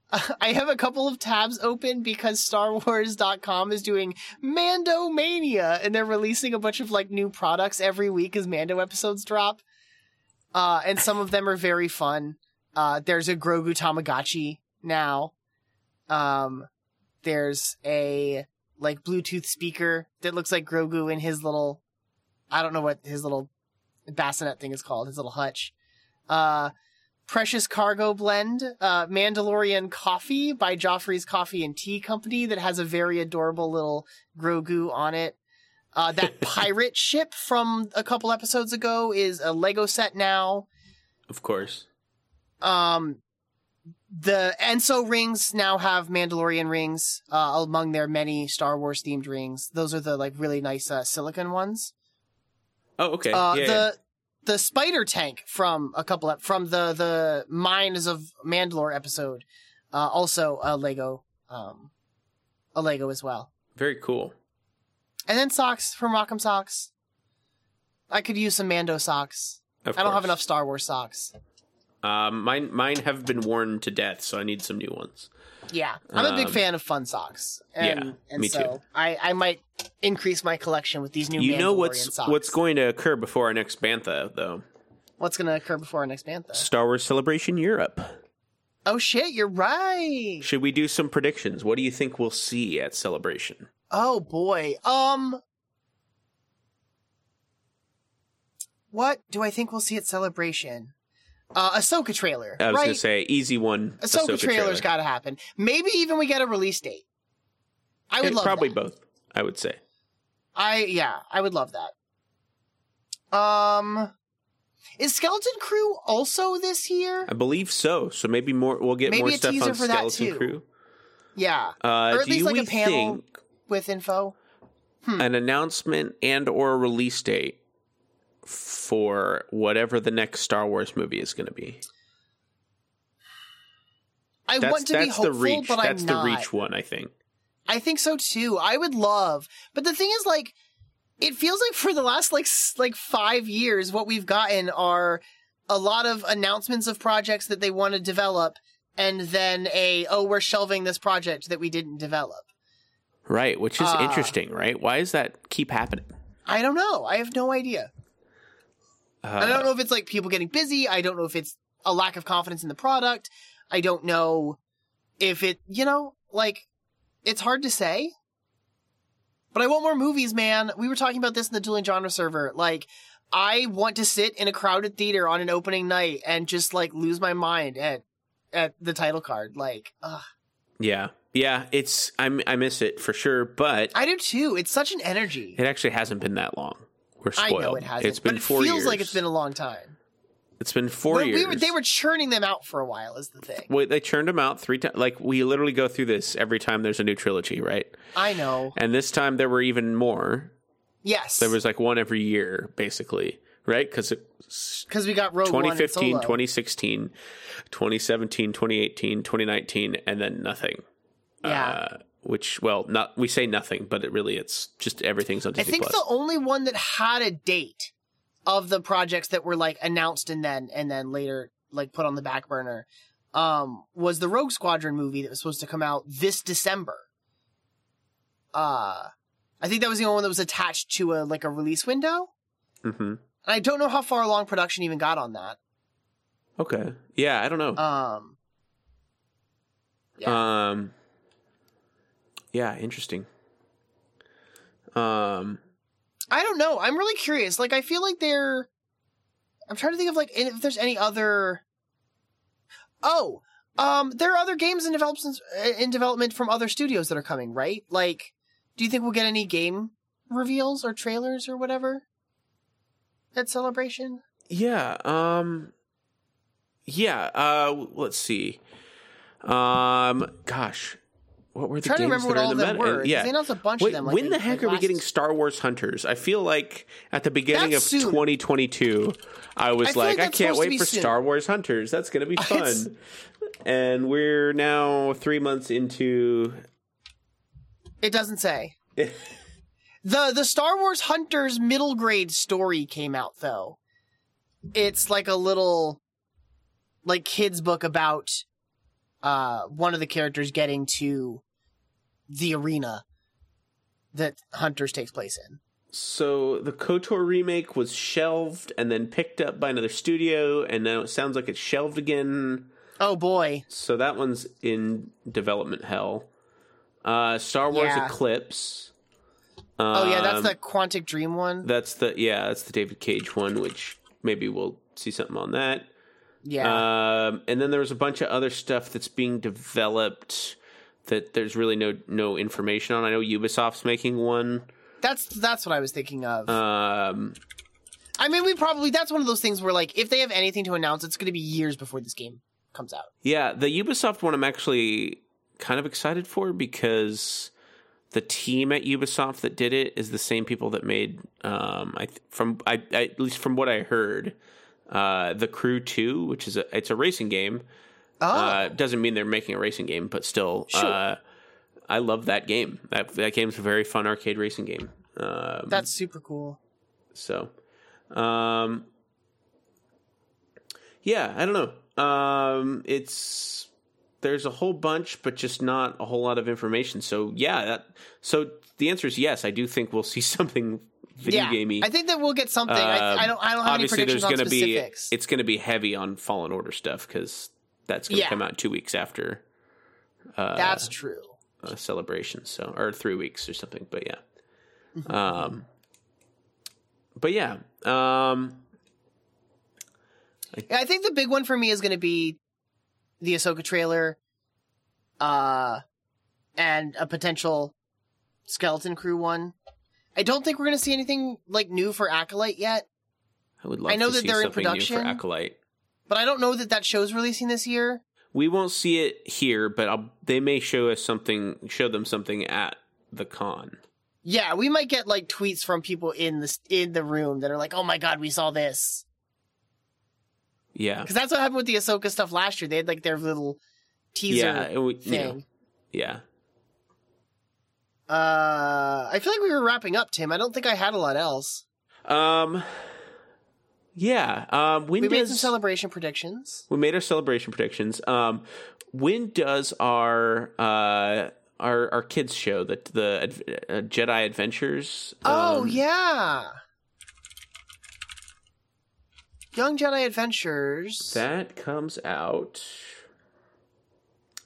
[laughs] I have a couple of tabs open because StarWars.com is doing Mando Mania, and they're releasing a bunch of like new products every week as Mando episodes drop. Uh, and some of them are very fun. Uh, there's a Grogu Tamagotchi now. Um, there's a like Bluetooth speaker that looks like Grogu in his little, I don't know what his little bassinet thing is called, his little hutch. Uh, Precious Cargo Blend, uh, Mandalorian Coffee by Joffrey's Coffee and Tea Company that has a very adorable little Grogu on it. Uh, that [laughs] pirate ship from a couple episodes ago is a Lego set now. Of course. Um, the Enso rings now have Mandalorian rings, uh, among their many Star Wars themed rings. Those are the like really nice, uh, silicon ones. Oh, okay. Uh, yeah, the the spider tank from a couple ep- from the the Mines of Mandalore episode, uh, also a Lego, um, a Lego as well. very cool. And then socks from Rock'em Socks. I could use some Mando socks. Of I don't have enough Star Wars socks. Um, mine mine have been worn to death, so I need some new ones. Yeah, I'm a big Um, fan of fun socks, and yeah, and me so too. I I might increase my collection with these new. you know what's socks. what's going to occur before our next bantha, though. what's going to occur before our next bantha? Star Wars Celebration Europe. Oh shit, you're right. Should we do some predictions? What do you think we'll see at Celebration? Oh boy. Um What do I think we'll see at Celebration? Uh Ahsoka trailer. I was right? gonna say easy one. Ahsoka, trailer's got to happen. Maybe even we get a release date. I would Eh, love probably that. both. I would say. I yeah, I would love that. Um is Skeleton Crew also this year? I believe so. So maybe more. We'll get Maybe more a stuff on Skeleton. Crew. Yeah, Uh, Or at least like a panel. with info. Hmm. an announcement and or a release date for whatever the next Star Wars movie is going to be? I That's want to be that's the hopeful, reach. but That's I'm the not. reach one, I think. I think so too. I would love, but the thing is, like, it feels like for the last like like five years, what we've gotten are a lot of announcements of projects that they want to develop, and then a oh we're shelving this project that we didn't develop. Right, which is Ah. interesting, right? Why does that keep happening? I don't know. I have no idea. Uh, I don't know if it's like people getting busy. I don't know if it's a lack of confidence in the product. I don't know if it, you know, like it's hard to say. But I want more movies, man. We were talking about this in the dueling genre server. Like, I want to sit in a crowded theater on an opening night and just like lose my mind at at the title card. Like, ugh. Yeah, yeah. It's I I miss it for sure, but I do too. It's such an energy. it actually hasn't been that long. We're I spoiled. know it hasn't, It's been but it four feels years. like it's been a long time. It's been four We- we years. were- they were churning them out for a while. Is the thing. Wait, they churned them out three times. Like we literally go through this every time there's a new trilogy, right? I know. And this time there were even more. Yes. There was like one every year, basically, right? Because because we got Rogue and 2015, Solo. 2016, 2017, 2018, 2019, and then nothing. Yeah. Uh, which, well, not we say nothing, but it really it's just everything's on I think Plus. the only one that had a date of the projects that were like announced and then and then later like put on the back burner um was the Rogue Squadron movie that was supposed to come out this December. Uh I think that was the only one that was attached to a like a release window. hmm And I don't know how far along production even got on that. Okay, yeah, I don't know. Um yeah. Um, yeah, interesting. Um, I don't know. I'm really curious. Like, I feel like they're. I'm trying to think of like if there's any other. Oh, um, there are other games in development in development from other studios that are coming, right? Like, do you think we'll get any game reveals or trailers or whatever at Celebration? yeah. Um, yeah. Uh, let's see. Um, gosh, what were the trying to games remember what that are all the them meta? were. Yeah. they announced a bunch Wait, of them. Like, when the like heck are we last- getting Star Wars Hunters? I feel like at the beginning That's of soon. 2022, I was I feel like, like I that's can't supposed to wait be for soon. Star Wars Hunters. That's going to be [laughs] It's- fun. and we're now three months into. It doesn't say. The the Star Wars Hunters middle grade story came out though. It's like a little like kids book about uh one of the characters getting to the arena that Hunters takes place in. So the KOTOR remake was shelved and then picked up by another studio, and now it sounds like it's shelved again. Oh boy. So that one's in development hell. Uh, Star Wars Yeah. Eclipse. Oh yeah, that's Um, the Quantic Dream one. That's the yeah, that's the David Cage one, which maybe we'll see something on that. Yeah. Um, and then there was a bunch of other stuff that's being developed that there's really no no information on. I know Ubisoft's making one. that's that's what I was thinking of. Um, I mean, we probably that's one of those things where like if they have anything to announce, it's going to be years before this game comes out. yeah, the Ubisoft one I'm actually kind of excited for because the team at Ubisoft that did it is the same people that made um, I th- from I, I at least from what I heard, uh, the Crew Two, which is a it's a racing game. Oh, Uh, doesn't mean they're making a racing game, but still, Sure. uh, I love that game. That that game's a very fun arcade racing game. Um, that's super cool. so, um, yeah, I don't know. Um, it's there's a whole bunch, but just not a whole lot of information. So yeah, that so the answer is yes. I do think we'll see [laughs] something video yeah, gamey. I think that we'll get something. I, I don't. I don't have any predictions there's on going to be specifics. it's going to be heavy on Fallen Order stuff because that's going to Yeah. come out two weeks after uh, That's true. a celebration, so or three weeks or something. But yeah, Mm-hmm. um, but yeah, um, Yeah, I think the big one for me is going to be the Ahsoka trailer, uh, and a potential Skeleton Crew one. I don't think we're going to see anything like new for Acolyte yet, I would love I know to that see they're in production. for Acolyte. but I don't know that that show's releasing this year. We won't see it here, but I'll, they may show us something, show them something at the con. Yeah, we might get like tweets from people in the in the room that are like, "Oh my god, we saw this." Yeah, Because that's what happened with the Ahsoka stuff last year. They had like their little teaser yeah, it would- you know, thing. yeah. Uh, I feel like we were wrapping up, Tim. I don't think I had a lot else. Um, yeah. Um, when We made does some celebration predictions. we made our celebration predictions? Um, when does our uh our our kids show that the uh, Jedi Adventures? Oh um, yeah, Young Jedi Adventures. that comes out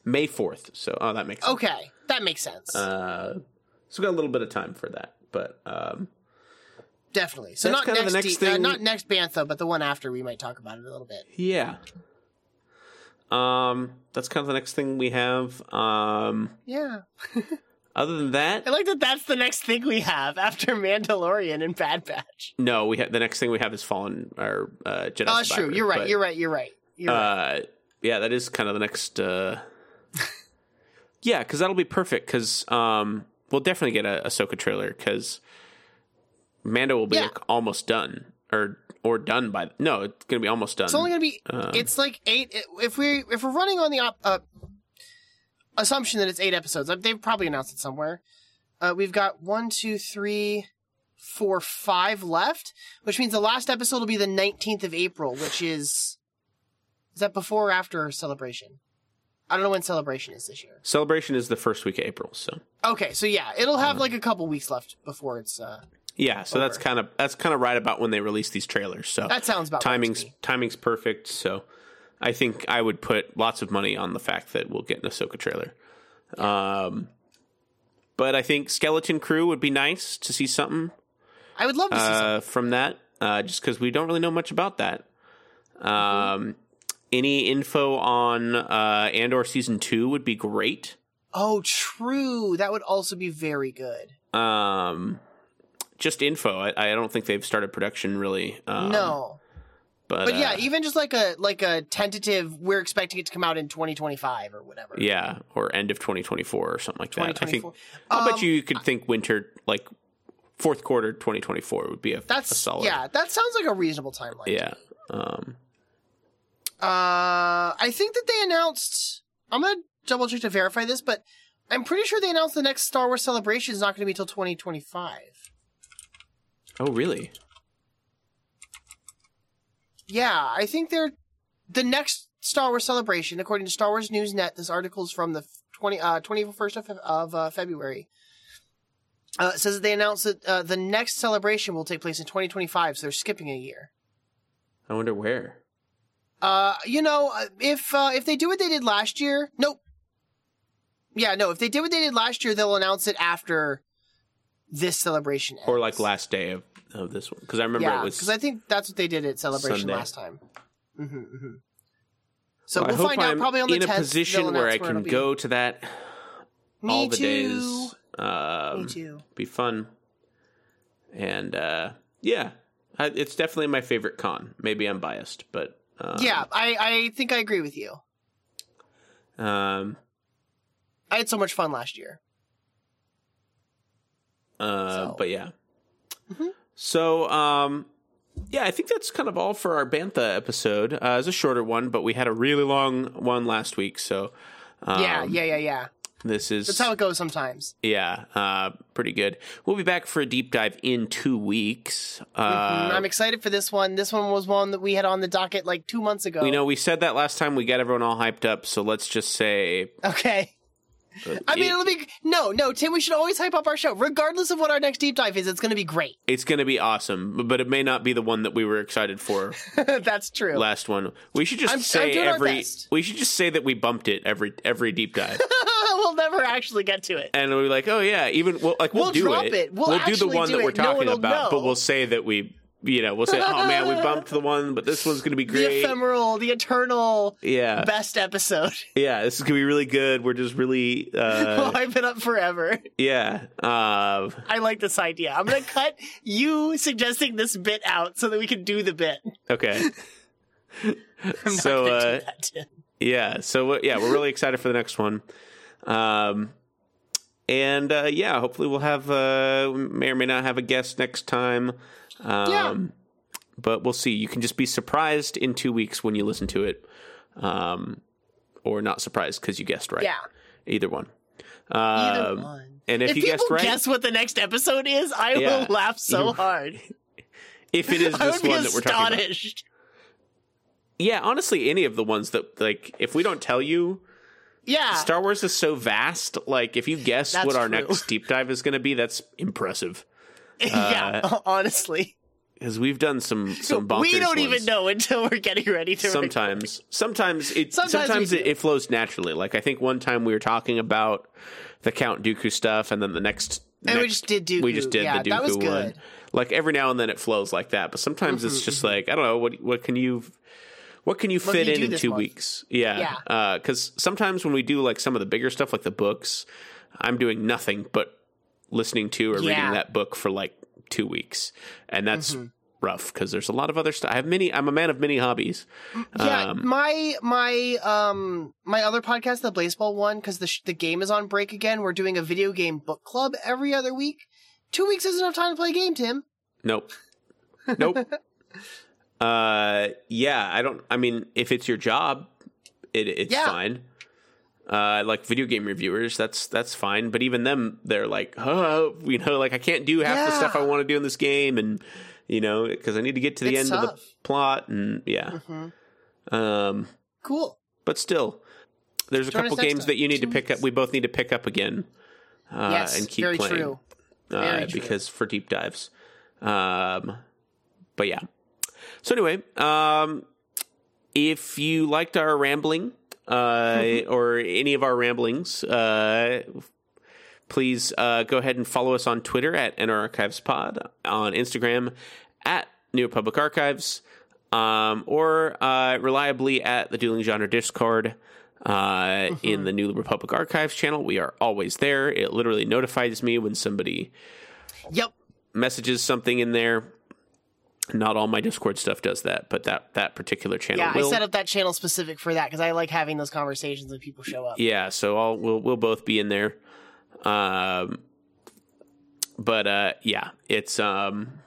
May fourth. So oh, that makes sense. okay, that makes sense. Uh, so we got a little bit of time for that, but um, Definitely. So not next, next D- uh, not next bantha, but the one after. We might talk about it a little bit. yeah. Um, that's kind of the next thing we have. Um, Yeah, [laughs] other than that, I like that. That's the next thing we have after Mandalorian and Bad Batch. no, we have the next thing we have is Fallen or uh, Jedi. Oh, that's true. You're right. but, You're right. You're right. You're right. Uh, yeah, that is kind of the next. Uh, [laughs] yeah, because that'll be perfect. Because um, we'll definitely get a Ahsoka trailer because Mando will be Yeah. like, almost done or or done by no, it's gonna be almost done. It's only gonna be. Um, it's like eight. If we if we're running on the op, uh, assumption that it's eight episodes, uh, they've probably announced it somewhere. Uh, we've got one, two, three, four, five left, which means the last episode will be the nineteenth of April, which is is that before or after celebration? I don't know when celebration is this year. Celebration is the first week of April, so Okay, so yeah, it'll have like a couple weeks left before it's. uh yeah, so that's kind of that's kind of right about when they release these trailers. So That sounds about right timing's me. timing's perfect. So I think I would put lots of money on the fact that we'll get an Ahsoka trailer. Um, but I think Skeleton Crew would be nice to see something I would love to see. something. uh, from that, uh, just because we don't really know much about that. Um, any info on uh, Andor season two would be great. Oh, true. That would also be very good. Um, just info. I, I don't think they've started production really. Um, no. but, But yeah, uh, even just like a like a tentative, we're expecting it to come out in 2025 or whatever. yeah, or end of 2024 or something like that. I think 2024. I'll bet Um, you you could think winter like fourth quarter 2024 would be a, That's a solid. yeah. That sounds like a reasonable timeline. yeah. Um, Uh, I think that they announced. I'm gonna double check to verify this, but I'm pretty sure they announced the next Star Wars celebration is not going to be till 2025. oh really? Yeah, I think they're the next Star Wars celebration, according to Star Wars News Net. This article is from the 20 uh 21st of, of uh, February. Uh, it says that they announced that uh, the next celebration will take place in 2025, so they're skipping a year. I wonder where. Uh, you know, uh, if uh, if they do what they did last year, nope. Yeah, no. If they did what they did last year, they'll announce it after this celebration ends. or like last day of, of this one because I remember yeah, it was. because I think that's what they did at celebration Sunday. last time. hmm hmm So Well, we'll find out I'm probably on the in a position where I can it'll be. go to that Me all the too. days. Um, Me too. Be fun, and uh, yeah, I, it's definitely my favorite con. Maybe I'm biased, but um, yeah, I I think I agree with you. Um, I had so much fun last year. uh, So. but yeah. Mhm. So, um, yeah, I think that's kind of all for our Bantha episode. Uh, it's a shorter one, but we had a really long one last week, so um, yeah, yeah, yeah, yeah. This is That's how it goes sometimes. yeah, uh, pretty good. We'll be back for a deep dive in two weeks. Uh, Mm, I'm excited for this one. This one was one that we had on the docket like two months ago. you know, we said that last time. We got everyone all hyped up, so let's just say. Okay. I mean, it- it'll be no, no, Tim. We should always hype up our show, regardless of what our next deep dive is. It's going to be great. it's going to be awesome, but it may not be the one that we were excited for [laughs] That's true. last one. We should just I'm- I'm say every. We should just say that we bumped it every every deep dive, [laughs] we'll never actually get to it. and we're like, oh yeah, even well, like we'll, We'll do drop it. it. We'll do the one that we're. No talking will about, but we'll say that we, you know, we'll say, oh man, we [laughs] bumped the one, but this one's going to be great. The ephemeral, the eternal yeah, best episode. [laughs] yeah, this is going to be really good. We're just really, uh, [laughs] hype it up forever. yeah. Uh, I like this idea. I'm going to cut you suggesting this bit out so that we can do the bit. okay. Not So, uh. Yeah. So uh, yeah, we're really excited for the next one. Um, and uh, yeah, hopefully we'll have uh, we may or may not have a guest next time. Um, Yeah. But we'll see. You can just be surprised in two weeks when you listen to it, um, or not surprised because you guessed right. Yeah. Either one. Either Um, one. and if, If, you people guessed right, guess what the next episode is, I Yeah. will laugh so You- hard. [laughs] if it is [laughs] I this one that we're talking about, astonished. yeah, honestly, any of the ones that like, if we don't tell you, Yeah. Star Wars is so vast. Like, if you guess That's what our true. next deep dive is going to be, that's impressive. [laughs] yeah, Uh, [laughs] honestly. Because we've done some some [laughs] bonkers. We don't even know until we're getting ready to record. sometimes sometimes it Sometimes sometimes, it, it flows naturally like i think one time we were talking about the count dooku stuff and then the next And we just did we just did Yeah, the that was dooku one like every now and then it flows like that but sometimes it's just like i don't know what what can you what can you What fit can you in in two month? weeks yeah Yeah. because sometimes when we do like some of the bigger stuff like the books i'm doing nothing but listening to or Yeah. reading that book for like two weeks and that's Mm-hmm. rough because there's a lot of other stuff i have many i'm a man of many hobbies Yeah, Um, my my um my other podcast, the Baseball one, because the sh- the game is on break again. We're doing a video game book club every other week. Two weeks isn't enough time to play a game, Tim. Nope. Nope. [laughs] uh yeah, I don't I mean if it's your job, it it's Yeah. fine. Uh like video game reviewers, that's that's fine, but even them they're like, "Oh, you know, like I can't do half the stuff I want to do in this game and you know, cuz I need to get to the It's end of the plot and yeah. hmm Um Cool. but still there's a Join couple games time. that you need to pick up we both need to pick up again. Uh yes, and keep very playing true. uh, Very true. because for deep dives. Um, but yeah. So anyway, um, if you liked our rambling uh, [laughs] or any of our ramblings, uh, please uh, go ahead and follow us on Twitter at NRArchivesPod, on Instagram at New Republic Archives, um, or uh, reliably at the Dueling Genre Discord. Uh, in the New Republic Archives channel, we are always there. It literally notifies me when somebody Yep. messages something in there. Not all my Discord stuff does that, but that that particular channel Yeah, will. I set up that channel specific for that because I like having those conversations when people show up. yeah, so I'll we'll we'll both be in there. Um, but uh, yeah, it's um,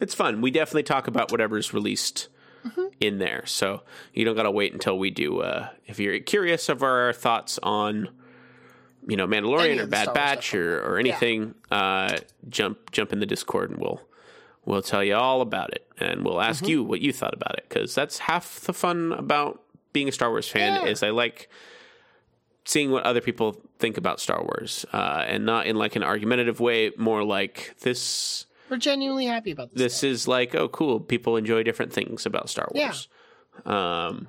it's fun. We definitely talk about whatever's released Mm-hmm. in there, so you don't gotta wait until we do. Uh, if you're curious of our thoughts on, you know, Mandalorian or Bad Batch or or anything, uh, jump jump in the Discord and we'll we'll tell you all about it, and we'll ask Mm-hmm. you what you thought about it because that's half the fun about being a Star Wars fan Yeah. is I like seeing what other people think about Star Wars, uh, and not in like an argumentative way, more like this. We're genuinely happy about this. This is like, oh, cool. People enjoy different things about Star Yeah. Wars. Um,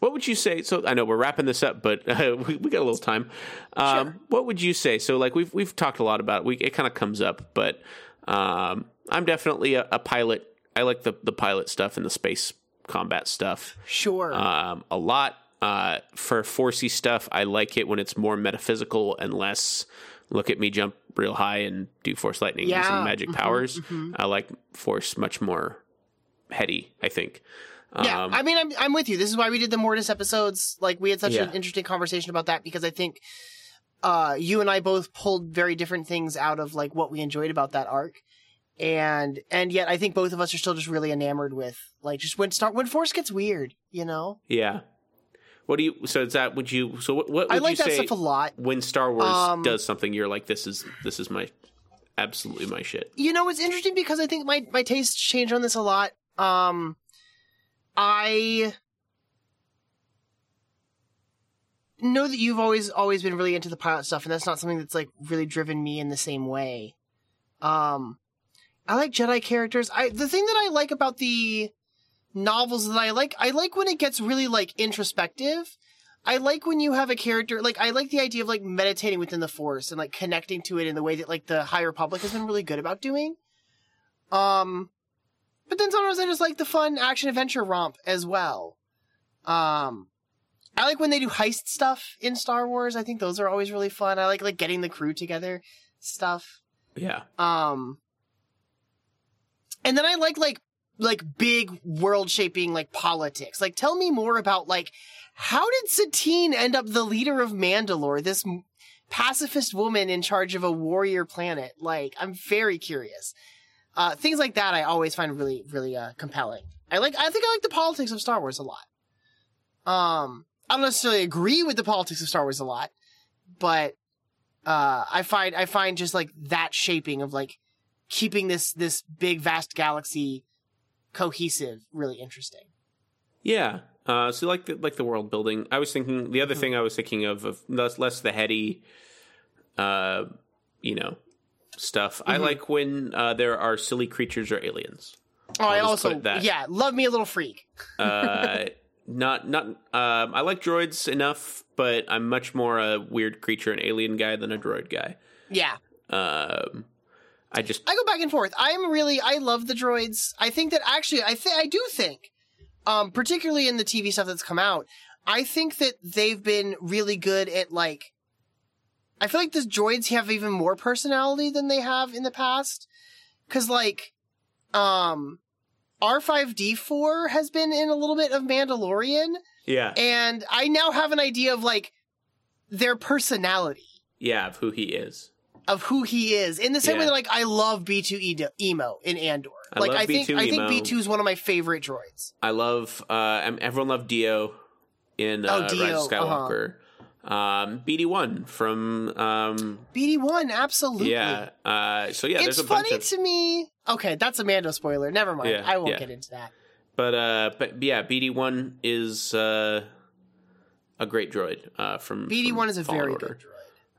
what would you say? So I know we're wrapping this up, but uh, [laughs] we, we got a little time. Um, Sure. What would you say? So like we've we've talked a lot about it. We, it kind of comes up, but um, I'm definitely a, a pilot. I like the the pilot stuff and the space combat stuff Sure. um, a lot. Uh, for forcey stuff, I like it when it's more metaphysical and less look at me jump real high and do force lightning Yeah. using magic Mhm, powers. mhm. I like force much more heady, I think. Yeah, Um, I mean, I'm I'm with you. This is why we did the Mortis episodes. Like, we had such Yeah. an interesting conversation about that because I think uh, you and I both pulled very different things out of like what we enjoyed about that arc, and and yet I think both of us are still just really enamored with like just when start when Force gets weird, you know. yeah. What do you? So is that? Would you? So what? what would I like you that say stuff a lot. when Star Wars Um, does something? You're like, this is this is my absolutely my shit. You know, it's interesting because I think my my tastes change on this a lot. Um, I know that you've always always been really into the pilot stuff, and that's not something that's like really driven me in the same way. Um, I like Jedi characters. I the thing that I like about the novels that I like, I like when it gets really like introspective. I like when you have a character like I like the idea of like meditating within the force and like connecting to it in the way that like the High Republic has been really good about doing. Um but then sometimes I just like the fun action adventure romp as well. Um I like when they do heist stuff in Star Wars. I think those are always really fun. I like like getting the crew together stuff. Yeah. Um and then I like like like big world shaping like politics. Like tell me more about like how did Satine end up the leader of Mandalore, this pacifist woman in charge of a warrior planet? Like I'm very curious. Uh things like that I always find really really uh compelling. I like I think I like the politics of Star Wars a lot. Um I don't necessarily agree with the politics of Star Wars a lot, but uh, I find I find just like that shaping of like keeping this this big vast galaxy cohesive really interesting. Yeah. Uh, so like the, like the world building. I was thinking the other Mhm. thing I was thinking of of less less the heady, uh, you know, stuff. I Mhm. like when uh, there are silly creatures or aliens. Oh, I I'll just also that. yeah, love me a little freak. Uh, [laughs] not not. Um, I like droids enough, but I'm much more a weird creature and alien guy than a droid guy. Yeah, Um, I just I go back and forth. I'm really I love the droids. I think that actually I think I do think, um, particularly in the TV stuff that's come out, I think that they've been really good at like. I feel like the droids have even more personality than they have in the past, because like, um, R five D four has been in a little bit of Mandalorian, yeah and I now have an idea of like their personality yeah of who he is. Of who he is in the same way that like I love B2 emo in Andor. I like love I think B2 I think B2 is one of my favorite droids. I love uh everyone loved D-O in uh, Oh, Rise of Skywalker. Um BD1 from um BD1 absolutely. yeah. Uh so yeah, it's there's a bunch funny of to me. Okay, that's a Mando spoiler. Never mind. Yeah, I won't yeah. get into that. but uh but yeah, BD1 is uh a great droid uh from BD1 from is a Fallen very Order. good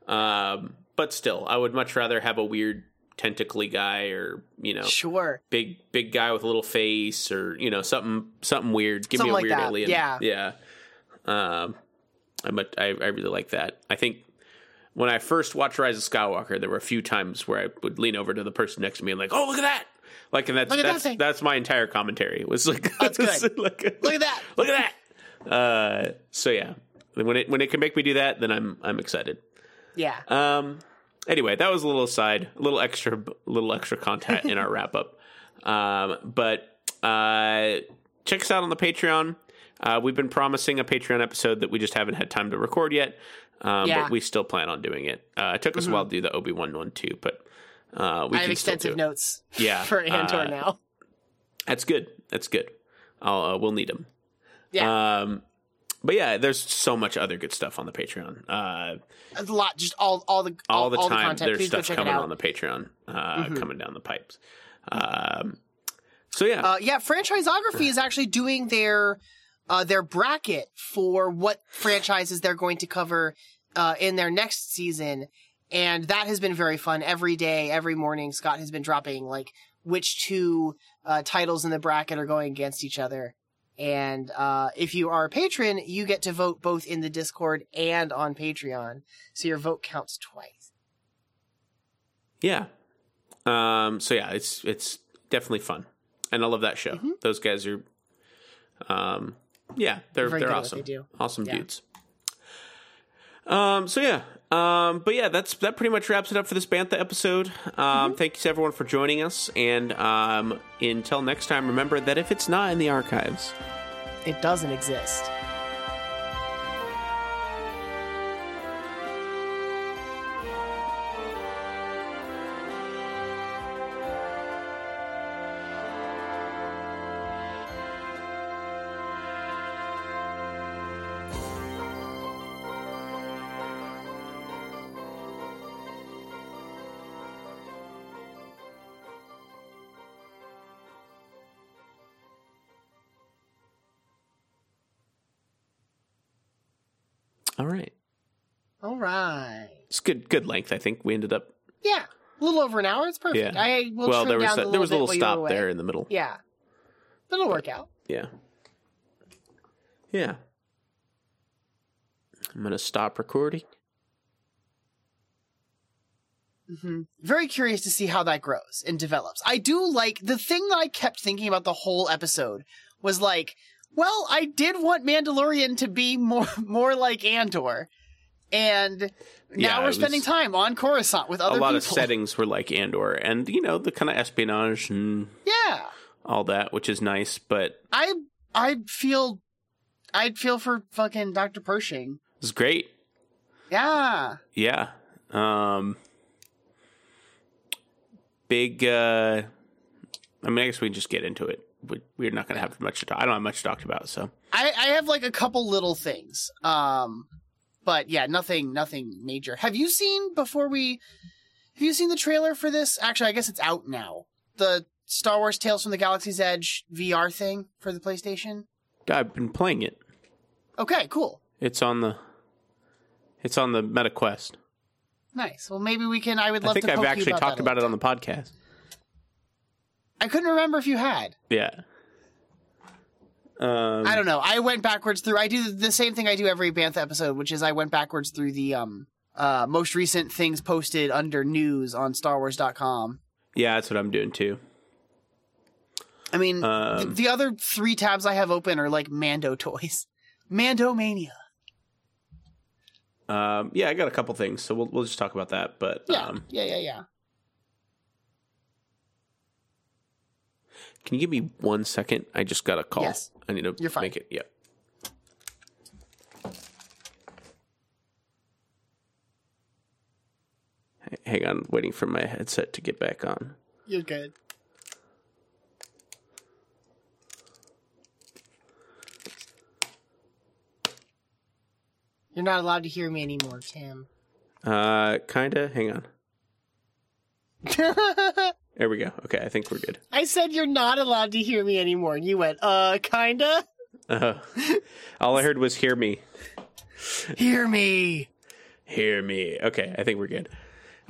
droid. Um but still, I would much rather have a weird tentacly guy or, you know, Sure. big big guy with a little face or you know something something weird. Give Something me a weird alien. yeah. yeah. Um, I'm a, I I really like that. I think when I first watched Rise of Skywalker, there were a few times where I would lean over to the person next to me and like, oh look at that. Like and that's at that that's that's my entire commentary. It was like That's [laughs] good. like, Look at that. [laughs] look at that. Uh, so yeah, when it when it can make me do that, then I'm I'm excited. Yeah. Um. Anyway, that was a little aside, a little extra, little extra content in our [laughs] wrap up. Um. But uh, check us out on the Patreon. Uh, we've been promising a Patreon episode that we just haven't had time to record yet. Um, Yeah. But we still plan on doing it. Uh, it took us a while to do the Obi Wan one too, but uh, we I have extensive notes Yeah, [laughs] for Andor uh, now. That's good. That's good. I'll, uh, we'll need them. Yeah. Um, but yeah, there's so much other good stuff on the Patreon. Uh, a lot just all all the all the time content. there's Please stuff coming on the patreon uh Mhm. coming down the pipes um so yeah Uh, yeah, franchisography is actually doing their uh, their bracket for what franchises they're going to cover uh, in their next season, and that has been very fun. Every day, every morning, Scott has been dropping like which two uh, titles in the bracket are going against each other. And uh, if you are a patron, you get to vote both in the Discord and on Patreon, so your vote counts twice. yeah. Um so yeah it's it's definitely fun. And i love that show. Mhm. those guys are um yeah they're they're good at what awesome. they awesome Yeah. dudes. Um so yeah um but yeah that's that pretty much wraps it up for this bantha episode Mm-hmm. um thank you to everyone for joining us and um until next time remember that if it's not in the archives It doesn't exist. Good good length i think we ended up Yeah, a little over an hour. It's perfect. Yeah. I will well there was down that, the there was a little while you were stop there in the middle Yeah, but it'll work out. Yeah. Yeah. I'm going to stop recording. hmm Very curious to see how that grows and develops. I do like the thing that I kept thinking about the whole episode was like, well, I did want Mandalorian to be more [laughs] more like Andor, and now Yeah, we're spending time on Coruscant with other. A lot people. of settings were like Andor and, you know, the kind of espionage and Yeah, all that, which is nice, but I I feel I'd feel for fucking Doctor Pershing. it's great. Yeah. Yeah. Um, big, uh, I mean, I guess we can just get into it. We- We're not going to have much to talk. I don't have much to talk about, so. I, I have like a couple little things. Um, but yeah, nothing, nothing major. Have you seen before we? Have you seen the trailer for this? Actually, I guess it's out now. The Star Wars Tales from the Galaxy's Edge VR thing for the PlayStation. I've been playing it. Okay, cool, It's on the. It's on the Meta Quest. nice. Well, maybe we can. I would I love think to. I've actually about talked about it on the podcast. I couldn't remember if you had. Yeah. Um, I don't know. I went backwards through. I do the same thing I do every Bantha episode, which is I went backwards through the um uh most recent things posted under news on StarWars.com. Yeah, that's what I'm doing too. I mean, Um, th- the other three tabs I have open are like Mando toys, Mando Mania. Um, yeah, I got a couple things, so we'll we'll just talk about that. But Yeah, um, yeah, yeah, yeah. Can you give me one second? I just got a call. Yes. I need to You're fine. make it. Yep. H- Hang on, waiting for my headset to get back on. You're good. You're not allowed to hear me anymore, Tim. Uh, kinda. Hang on. [laughs] There we go. Okay, I think we're good. I said you're not allowed to hear me anymore. And you went, uh, kinda? Uh, all I heard was "hear me, Hear me. hear me." Okay, I think we're good.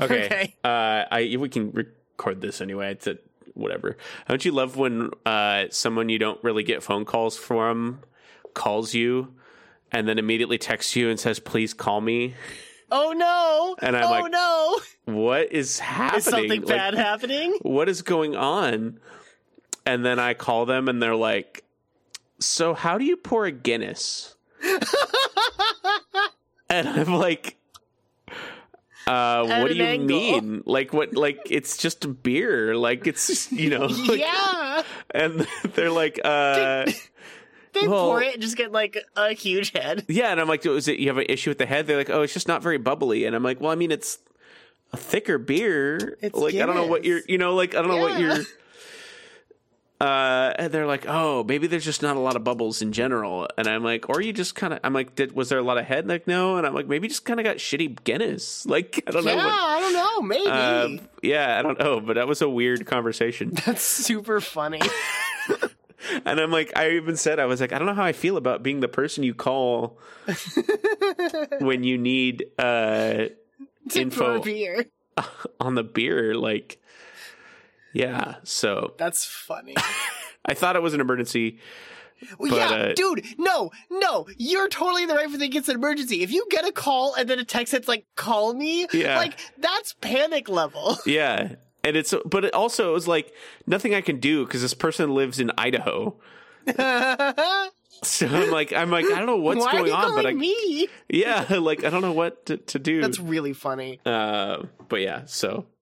Okay. Okay. Uh, I we can record this anyway. It's a, whatever. Don't you love when uh someone you don't really get phone calls from calls you and then immediately texts you and says, "Please call me." Oh no. And I'm oh like, no. What is happening? Is something Like, bad happening? what is going on? And then I call them and they're like, So how do you pour a Guinness? [laughs] and I'm like, uh, At what do you angle. mean? Like what like it's just a beer. Like it's you know [laughs] like- yeah. and [laughs] they're like, uh They Well- pour it and just get like a huge head. [laughs] yeah, and I'm like, is it you have an issue with the head? They're like, Oh, it's just not very bubbly. And I'm like, Well, I mean it's a thicker beer. It's like I don't know what you're you know, like I don't know what you're uh and they're like oh maybe there's just not a lot of bubbles in general and i'm like or you just kind of i'm like did was there a lot of head like no and i'm like maybe just kind of got shitty guinness [laughs] like i don't Yeah, know what I don't know. Maybe. um, yeah i don't know but that was a weird conversation [laughs] That's super funny. And i'm like i even said i was like i don't know how i feel about being the person you call [laughs] when you need uh [laughs] Info. beer. [laughs] on the beer like yeah so That's funny. i thought it was an emergency Well, But, yeah, uh, dude, no, no, you're totally in the right for thinking it's an emergency. If you get a call and then a text that's like, call me, Yeah. like, that's panic level. Yeah. And it's, but it also it was like nothing I can do because this person lives in Idaho. [laughs] So I'm like, I'm like, I don't know what's Why going on, but I, me? yeah, [laughs] like I don't know what to, to do. That's really funny. uh, but yeah, so